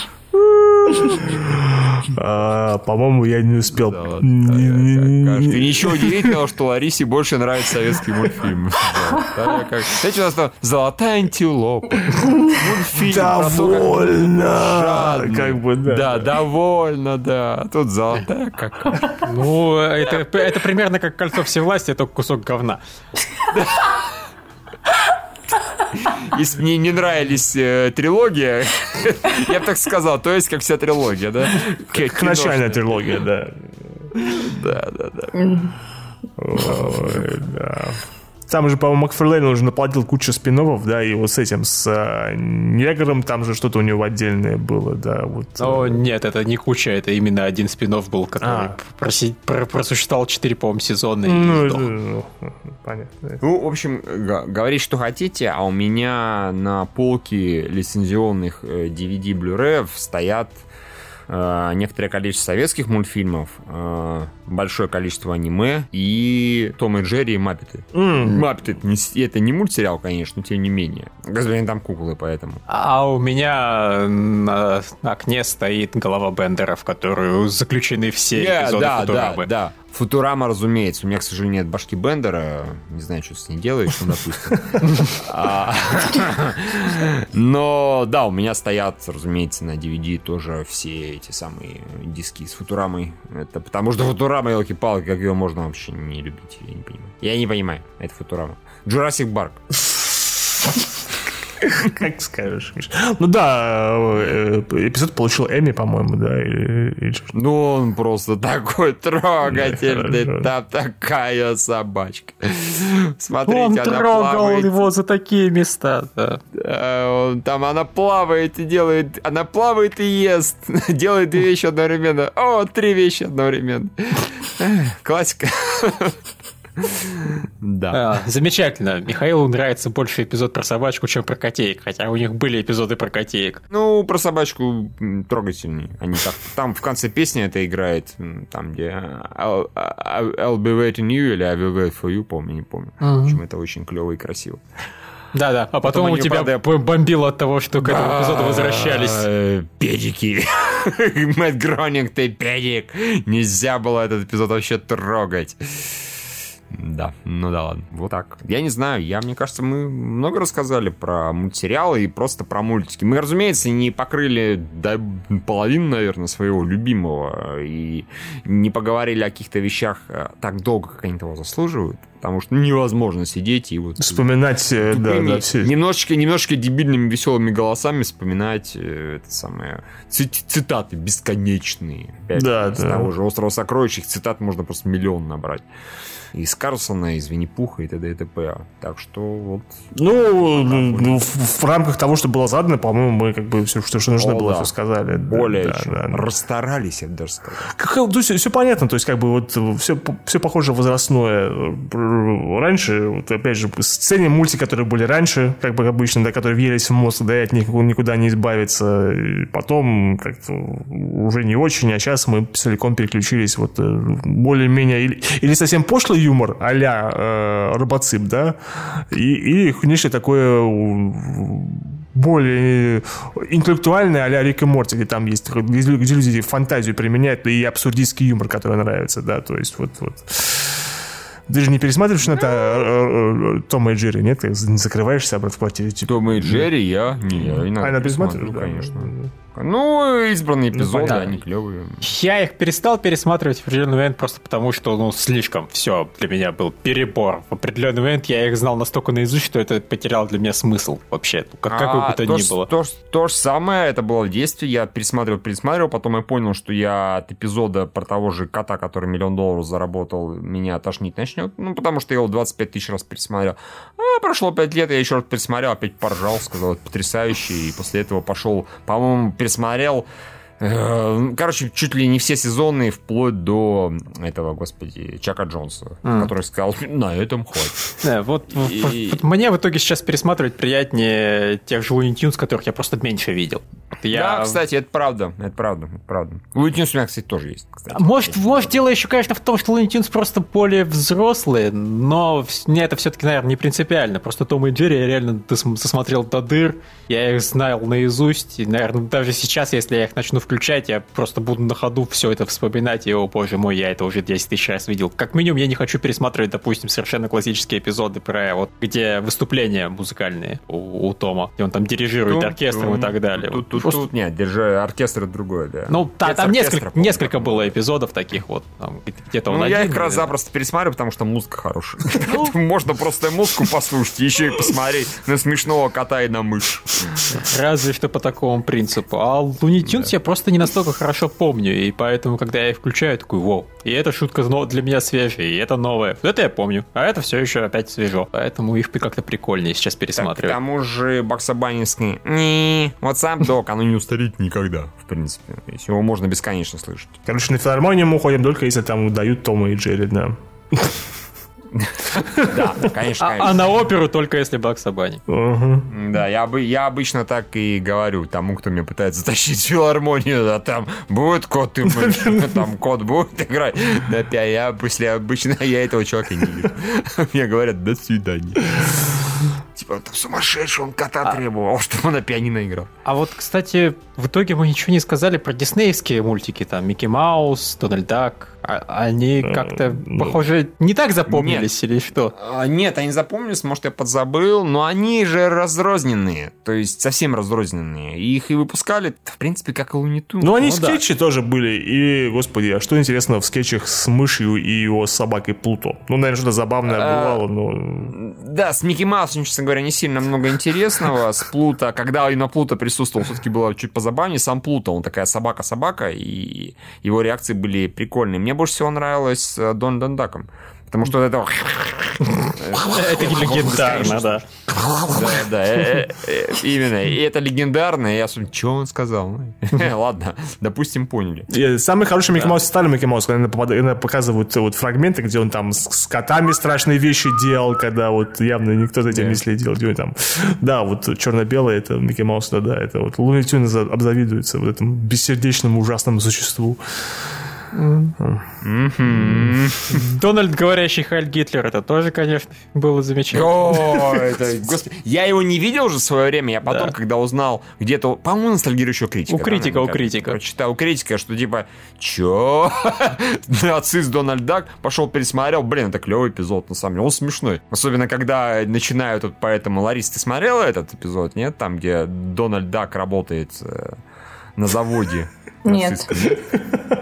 А, По-моему, я не успел. Какашка. не- И ничего удивительного, что Ларисе больше мультфильмы. Золотая как- Знаете, у нас там «Золотая антилопа». Мультфильм как Довольно. Как бы, да. Да, довольно, да. Тут золотая какашка. Ну, это, это примерно как кольцо всевластия, только кусок говна. Если мне не нравились э, трилогия, я бы так сказал, то есть как вся трилогия, да? Как начальная трилогия, да. Да, да, да. Ой, да. Там же, по-моему, Макферлейн уже наплодил кучу спин да, и вот с этим, с а, негром, там же что-то у него отдельное было, да, вот. Но нет, это не куча, это именно один спин был, который А. проси- про- просуществовал 4, по-моему, сезона и ну, это, ну, понятно. Ну, в общем, г- говорить, что хотите, а у меня на полке лицензионных э, DVD Blu-ray стоят э, некоторое количество советских мультфильмов, э, большое количество аниме и Том и Джерри и Маппеты. М, Маппеты это не, это не мультсериал, конечно, но тем не менее. Господин там куклы, поэтому. А у меня на окне стоит голова Бендера, в которую заключены все Э, эпизоды да, да, Футурамы. да. Футурама, разумеется. У меня, к сожалению, нет башки Бендера. Не знаю, что с ней делаешь, ну, допустим. А, Но, да, у меня стоят, разумеется, на DVD тоже все эти самые диски с Футурамой. Это потому что Футурама, елки-палки, как ее можно вообще не любить? Я не понимаю. Я не понимаю, это Футурама. Джурасик Барк. Как скажешь. Ну да, э, эпизод получил Эми, по-моему, да. Ну, он просто такой трогательный. Да, Там такая собачка. Смотрите, Он она трогал плавает. его за такие места. Э, он- Там она плавает и делает... Она плавает и ест. Делает две вещи одновременно. О, три вещи одновременно. Классика. Да. А, замечательно. Михаилу нравится больше эпизод про собачку, чем про котеек, хотя у них были эпизоды про котеек. Ну, про собачку трогательнее. Они так... Там в конце песни это играет, там, где I'll, I'll- I'll be waiting you или I will wait for you, помню, не помню. В общем, это очень клево и красиво. Да-да, а потом, они, у тебя правда, б- бомбило от того, что к этому эпизоду возвращались. Э, Педики. Мэтт Гронинг, ты педик. Нельзя было этот эпизод вообще трогать. Да, ну да ладно. Вот так. Я не знаю, я, мне кажется, мы много рассказали про мультсериалы и просто про мультики. Мы, разумеется, не покрыли до половины, наверное, своего любимого и не поговорили о каких-то вещах э, так долго, как они того заслуживают. Потому что невозможно сидеть и вот Вспоминать, э, да, тупыми, да, все. немножечко, немножечко дебильными веселыми голосами вспоминать э, это самое цит- цитаты бесконечные. Опять Да, да. того же острова сокровищ их цитат можно просто миллион набрать. Из Карлсона, из Винни-Пуха и т.д. и т.п. Так что вот Ну, ну, в, в рамках того, что было задано, по-моему, мы как бы все, что, что нужно О, было, да. все сказали. Более да, чем да, да. расстарались, я бы даже сказал. Как, то есть, все понятно, то есть, как бы вот все, все похоже возрастное. Раньше, вот, опять же, сцене мультики, которые были раньше, как бы обычно, да, которые въелись в мозг, да, и от них никуда не избавиться. И потом как-то уже не очень, а сейчас мы целиком переключились вот э, более-менее или, или совсем пошлый юмор а-ля э, робоцип, да, и, и нечто такое у- более интеллектуальное а-ля Рик и Морти, где там есть, где, люди фантазию применяют, и абсурдистский юмор, который нравится, да, то есть вот, вот. Ты же не пересматриваешь на это э, э, Тома и Джерри, нет? Ты не закрываешься обратно в квартире, типа, Том и Джерри я... Не, я иногда А, иногда пересматриваю, пересматриваешь, да? конечно. Ну, избранные эпизоды, понятно. они клевые. Я их перестал пересматривать в определенный момент просто потому, что ну слишком все для меня был перебор. В определенный момент я их знал настолько наизусть, что это потеряло для меня смысл вообще. Ну, Как, какой бы А, то то ни было. То, то же самое, это было в детстве. Я пересматривал, пересматривал, потом я понял, что я от эпизода про того же кота, который миллион долларов заработал, меня тошнить начнет. Ну, потому что я его 25 тысяч раз пересмотрел. А прошло 5 лет, я еще раз пересмотрел, опять поржал, сказал, это потрясающе. И после этого пошел, по-моему, пересмотрел Короче, чуть ли не все сезоны, вплоть до этого, господи, Чака Джонса, М. который сказал, на этом хватит. Да, вот, И- вот мне в итоге сейчас пересматривать приятнее тех же Tunes, которых я просто меньше видел. Я... Да, кстати, это правда, это правда, это правда. Тюнс у меня, кстати, тоже есть. Кстати. Может, может, дело еще, конечно, в том, что Tunes просто более взрослые, но мне это все-таки, наверное, не принципиально. Просто Том и Джерри я реально дос- досмотрел до дыр, я их знал наизусть, и, наверное, даже сейчас, если я их начну включать, я просто буду на ходу все это вспоминать, и, о боже мой, я это уже 10 тысяч раз видел. Как минимум, я не хочу пересматривать, допустим, совершенно классические эпизоды про вот, где выступления музыкальные у, у Тома, где он там дирижирует оркестром и так далее. Тут, тут, Просто- тут, нет, держи, оркестр другое, да. ну, та- там несколько, по-моему, несколько как было эпизодов таких вот. там где-то он Ну, я один, их как раз запросто пересматриваю, потому что музыка хорошая. Ну. Можно просто музыку послушать, еще и посмотреть на смешного кота и на мышь. Разве что по такому принципу. А Looney Tunes я просто не настолько хорошо помню, и поэтому, когда я их включаю, я такой, вау. И эта шутка для меня свежая, и это новое. Это я помню, а это все еще опять свежо. Поэтому их как-то прикольнее сейчас Так, к пересматривать. тому же Баксабанинский не, вот сам док, оно не устареет никогда, в принципе. Есть его можно бесконечно слышать. Короче, на филармонию мы уходим только если там дают Тома и Джерри, да. Да, конечно, А, конечно. а на оперу только если Бакс Банни. Мгм. Да, я, бы, я обычно так и говорю тому, кто меня пытается затащить в филармонию, а там будет кот и мышь, там кот будет играть пианино. Я после обычно я этого человека не вижу. Мне говорят, до свидания. Типа, там сумасшедший, он кота требовал, чтобы он на пианино играл. А вот, кстати, в итоге мы ничего не сказали про диснеевские мультики, там, Микки Маус, Дональд Дак. А- Они как-то, ну. похоже, не так запомнились или что? А, Нет, они запомнились, может, я подзабыл, но они же разрозненные, то есть совсем разрозненные. И их и выпускали, в принципе, как и Луни Тюнс. Ну, они Ну да. скетчи тоже были. И, господи, а что интересно в скетчах с мышью и его собакой Плуто? Ну, наверное, что-то забавное А, бывало, но... Да, с Микки Маусом, честно говоря, не сильно много интересного. С Плута, когда именно Плута присутствовал, все-таки было чуть позабавнее. Сам Плута, он такая собака-собака, и его реакции были прикольные. Мне больше всего нравилось с Дон Даком. Потому что вот это... Это легендарно, да. Да, да, э, э, э, именно. И это легендарно. И я смотрю, что он сказал? Ладно, допустим, поняли. Самый хороший Микки Маус старый Микки Маус, когда показывают вот фрагменты, где он там с, котами страшные вещи делал, когда вот явно никто за этим не следил. Где он там... Да, вот черно-белое, это Микки Маус, да, да, это вот Луни Тюнс обзавидуется вот этому бессердечному ужасному существу. Дональд, говорящий Хайль Гитлер, это тоже, конечно, было замечательно. О, это, господи, я его не видел уже в свое время, я потом, Да. когда узнал где-то, по-моему, ностальгирующего критика. У критика, у как- критика. Прочитал у критика, что типа, чё? Нацист Дональд Дак пошел пересмотрел, блин, это клевый эпизод, на самом деле, он смешной. Особенно, когда начинают, вот поэтому, Ларис, ты смотрела этот эпизод, нет? Там, где Дональд Дак работает э, на заводе. Нет.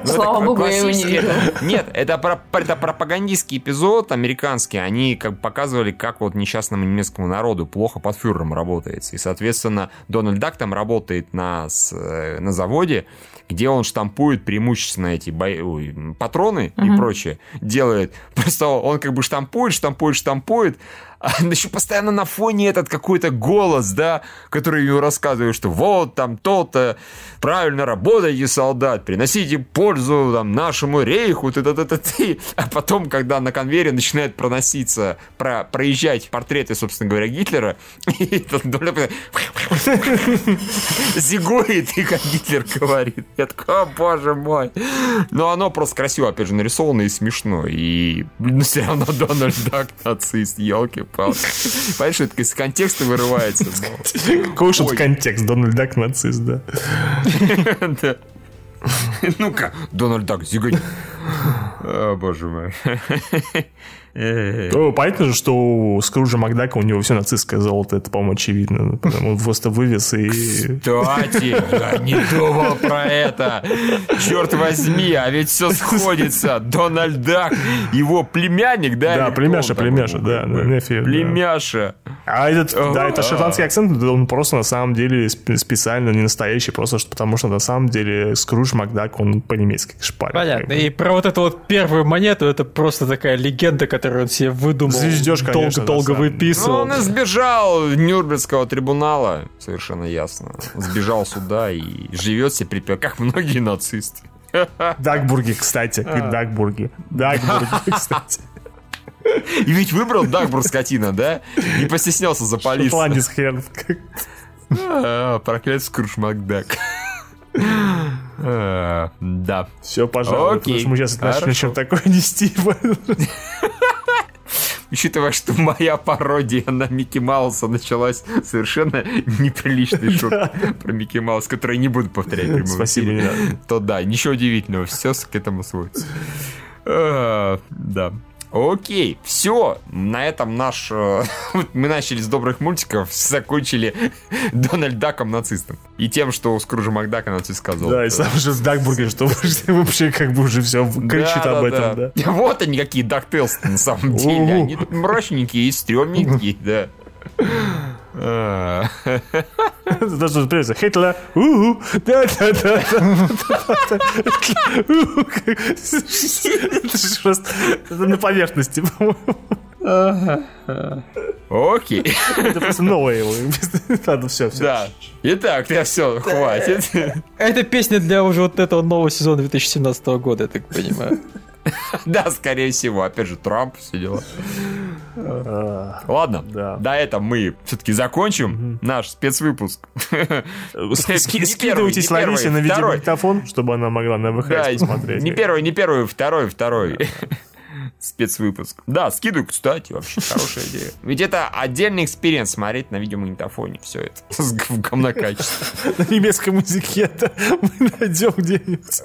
Ну, Слава это богу, я его не видела. Нет, это, про- это пропагандистский эпизод американский. Они как бы показывали, как вот несчастному немецкому народу плохо под фюрером работается. И, соответственно, Дональд Дак там работает на, с- э, на заводе, где он штампует преимущественно эти бо- ой, патроны и прочее. Делает. Просто он как бы штампует, штампует, штампует. А еще постоянно на фоне этот какой-то голос, да, который ему рассказывает, что вот там то-то, правильно работайте, солдат, приносите пользу там, нашему рейху, ты, ты, ты, ты, ты. А потом, когда на конвейере начинает проноситься, про, проезжать портреты, собственно говоря, Гитлера, и этот Доля зигует, и как Гитлер говорит. Я такой, о боже мой. Но оно просто красиво, опять же, нарисовано и смешно. И блин, все равно Дональд Дак нацист, елки-палки. Понимаешь, что это из контекста вырывается. Какой уж контекст, Дональд Дак нацист, да. Да. Ну-ка, Дональд Дак, зигай. О, боже мой. Понятно же, что у Скруджа Макдака у него все нацистское золото, это, по-моему, очевидно. Потому Он просто вывез и... Кстати, я не думал про это. Черт возьми, а ведь все сходится. Дональд Дак, его племянник, да? Да, племяша, племяша, да. Племяша. А этот, да, это шотландский акцент, он просто на самом деле сп- специально не настоящий, просто потому что на самом деле Скрудж Макдак, он по-немецки шпарит. Понятно. И про вот эту вот первую монету, это просто такая легенда, которую он себе выдумал. Звездёж, конечно, Долго-долго самом- Ну, выписывал. он избежал Нюрнбергского трибунала, совершенно ясно. Сбежал сюда и живет себе припев, как многие нацисты. Дагбурги, кстати, А. Дагбурги. Дагбурги, кстати. И ведь выбрал Дагбур скотина, да? Не постеснялся запалиться. Шотландец хер. А, Проклятый Скрудж Макдак. А, Да. Все, пожалуй, Окей, потому что мы сейчас начнем такое нести. Учитывая, что моя пародия на Микки Мауса началась совершенно неприличный шут про Микки Маус, который не буду повторять в прямом Спасибо, эфире, не надо. то да, ничего удивительного, все к этому сводится. А, Да. Окей, все, на этом наш... э, Мы начали с добрых мультиков, закончили Дональд Даком нацистом. И тем, что у Скружа Макдака нацист сказал. Да, и сам же Дагбургер, что вообще как бы уже все кричит об этом, да. Вот они какие дактейлс на самом деле. Они мрачненькие и стрёмненькие, да. А, привет, Хитлер, у да да да Это же просто это на поверхности, по-моему. Окей, Это просто новое его. Ладно, все, все. да. Итак, я все, хватит. Это песня для уже вот этого нового сезона 2017 года, я так понимаю. Да, скорее всего, опять же, Трамп, все дела. Ладно, Да. до этого мы все-таки закончим наш спецвыпуск. Скидывайтесь Ларисе на видеомагнитофон, чтобы она могла на VHS посмотреть. не первый, не первый, второй, второй. Спецвыпуск. Да, скидывай, кстати, вообще хорошая идея. Ведь это отдельный experience смотреть на видеомагнитофоне все это с г- в говнокачестве. На немецком языке это мы найдем где-нибудь.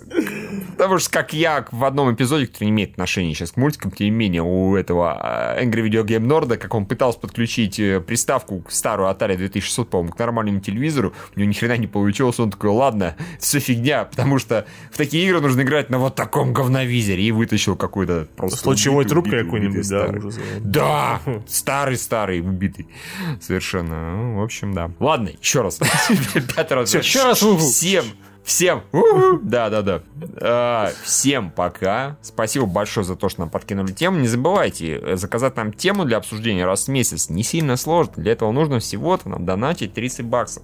Потому что, как я в одном эпизоде, который не имеет отношения сейчас к мультикам, тем не менее, у этого э, Angry Video Game Nerd, как он пытался подключить э, приставку старую Atari 2600, по-моему, к нормальному телевизору, у него ни хрена не получилось, он такой, ладно, все фигня, потому что в такие игры нужно играть на вот таком говновизоре, и вытащил какой-то просто... Убитый, трубкой какой-нибудь, да, ужас. Да, старый-старый, убитый. Совершенно. Ну, в общем, да. Ладно, еще раз. Пятый раз. Еще раз. Всем, всем. Да, да, да. А, Всем пока. Спасибо большое за то, что нам подкинули тему. Не забывайте, э, заказать нам тему для обсуждения раз в месяц. Не сильно сложно. Для этого нужно всего-то нам донатить 30 баксов.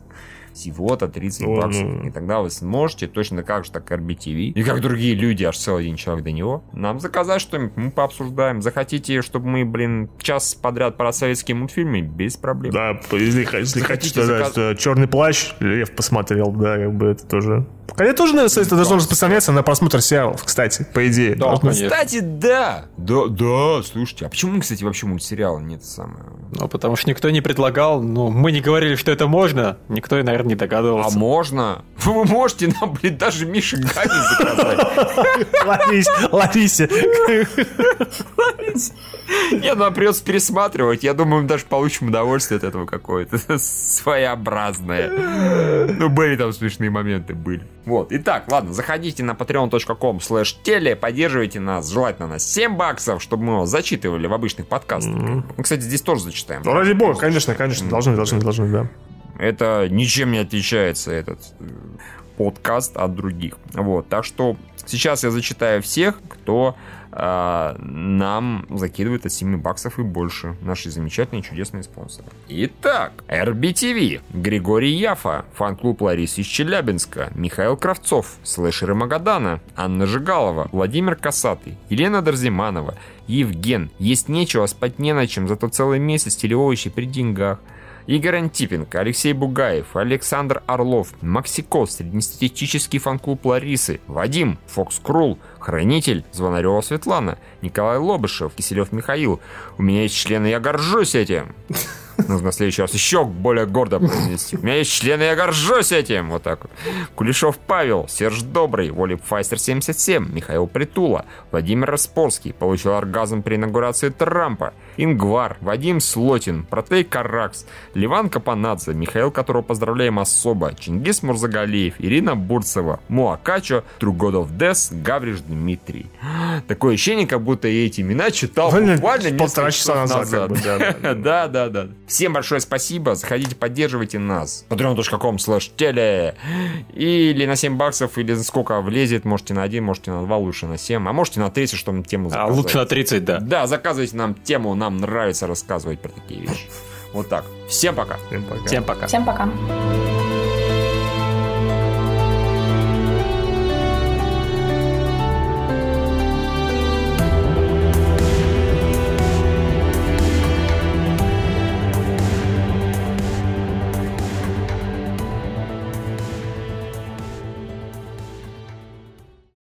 Всего-то 30 Ой, баксов. ну. И тогда вы сможете, точно так же, так и RBTV, и как другие люди, аж целый один человек до него, нам заказать что-нибудь, мы пообсуждаем. Захотите, чтобы мы, блин, час подряд про советские мультфильмы? Без проблем. Да, если, если хотите, да, заказ- что черный плащ, Лев посмотрел, да, как бы это тоже. Хотя тоже, наверное, это должно распространяться на просмотр сериалов, кстати, по идее. Да, Должно-. Кстати, да. Да, да, слушайте, а почему, кстати, вообще мультсериалы нет самое? Ну, потому что никто не предлагал, ну, мы не говорили, что это можно, никто, и, наверное, не А догадывался. можно? Вы можете нам, блин, даже Миши Гами заказать. Ларис, Ларисе. Не, ну, а придется пересматривать. Я думаю, мы даже получим удовольствие от этого какое-то. Своеобразное. Ну, были там смешные моменты, были. Вот. Итак, ладно, заходите на patreon.com slash теле, поддерживайте нас, желательно на 7 баксов, чтобы мы его зачитывали в обычных подкастах. Мы, кстати, здесь тоже зачитаем. Ну, ради бога, конечно, конечно, должны, должны, должны, да. Это ничем не отличается, этот э, подкаст от других. Вот, так что сейчас я зачитаю всех, кто э, нам закидывает от 7 баксов и больше. Наши замечательные чудесные спонсоры. Итак, RBTV, Григорий Яфа, фан-клуб Ларисы из Челябинска, Михаил Кравцов, слэшеры Магадана, Анна Жигалова, Владимир Касатый, Елена Дорзиманова, Евген, есть нечего, спать не на чем, зато целый месяц телеовощи при деньгах. Игорь Антипенко, Алексей Бугаев, Александр Орлов, Максико, среднестатистический фан-клуб Ларисы, Вадим, Фокс Крул, Хранитель, Звонарева Светлана, Николай Лобышев, Киселев Михаил. У меня есть члены, я горжусь этим. Нужно в следующий раз еще более гордо произнести. У меня есть члены, я горжусь этим. Вот так вот. Кулешов Павел, Серж Добрый, Волип Файстер 77, Михаил Притула, Владимир Распорский, получил оргазм при инаугурации Трампа, Ингвар, Вадим Слотин, Протей Каракс, Ливан Капанадзе, Михаил, которого поздравляем особо, Чингис Мурзагалиев, Ирина Бурцева, Муакачо, Тругодов Дес, Гавриш Дмитрий. Такое ощущение, как будто я эти имена читал Буквально буквально полтора часа назад, как бы, да, да, да. Всем большое спасибо. Заходите, поддерживайте нас. patreon.com slash теле. Или на 7 баксов, или сколько влезет. Можете на 1, можете на 2, лучше на 7. А можете на 30, чтобы тему А заказать. лучше на 30, да. Да, заказывайте нам тему. Нам нравится рассказывать про такие вещи. Вот так. Всем пока. Всем пока. Всем пока. Всем пока.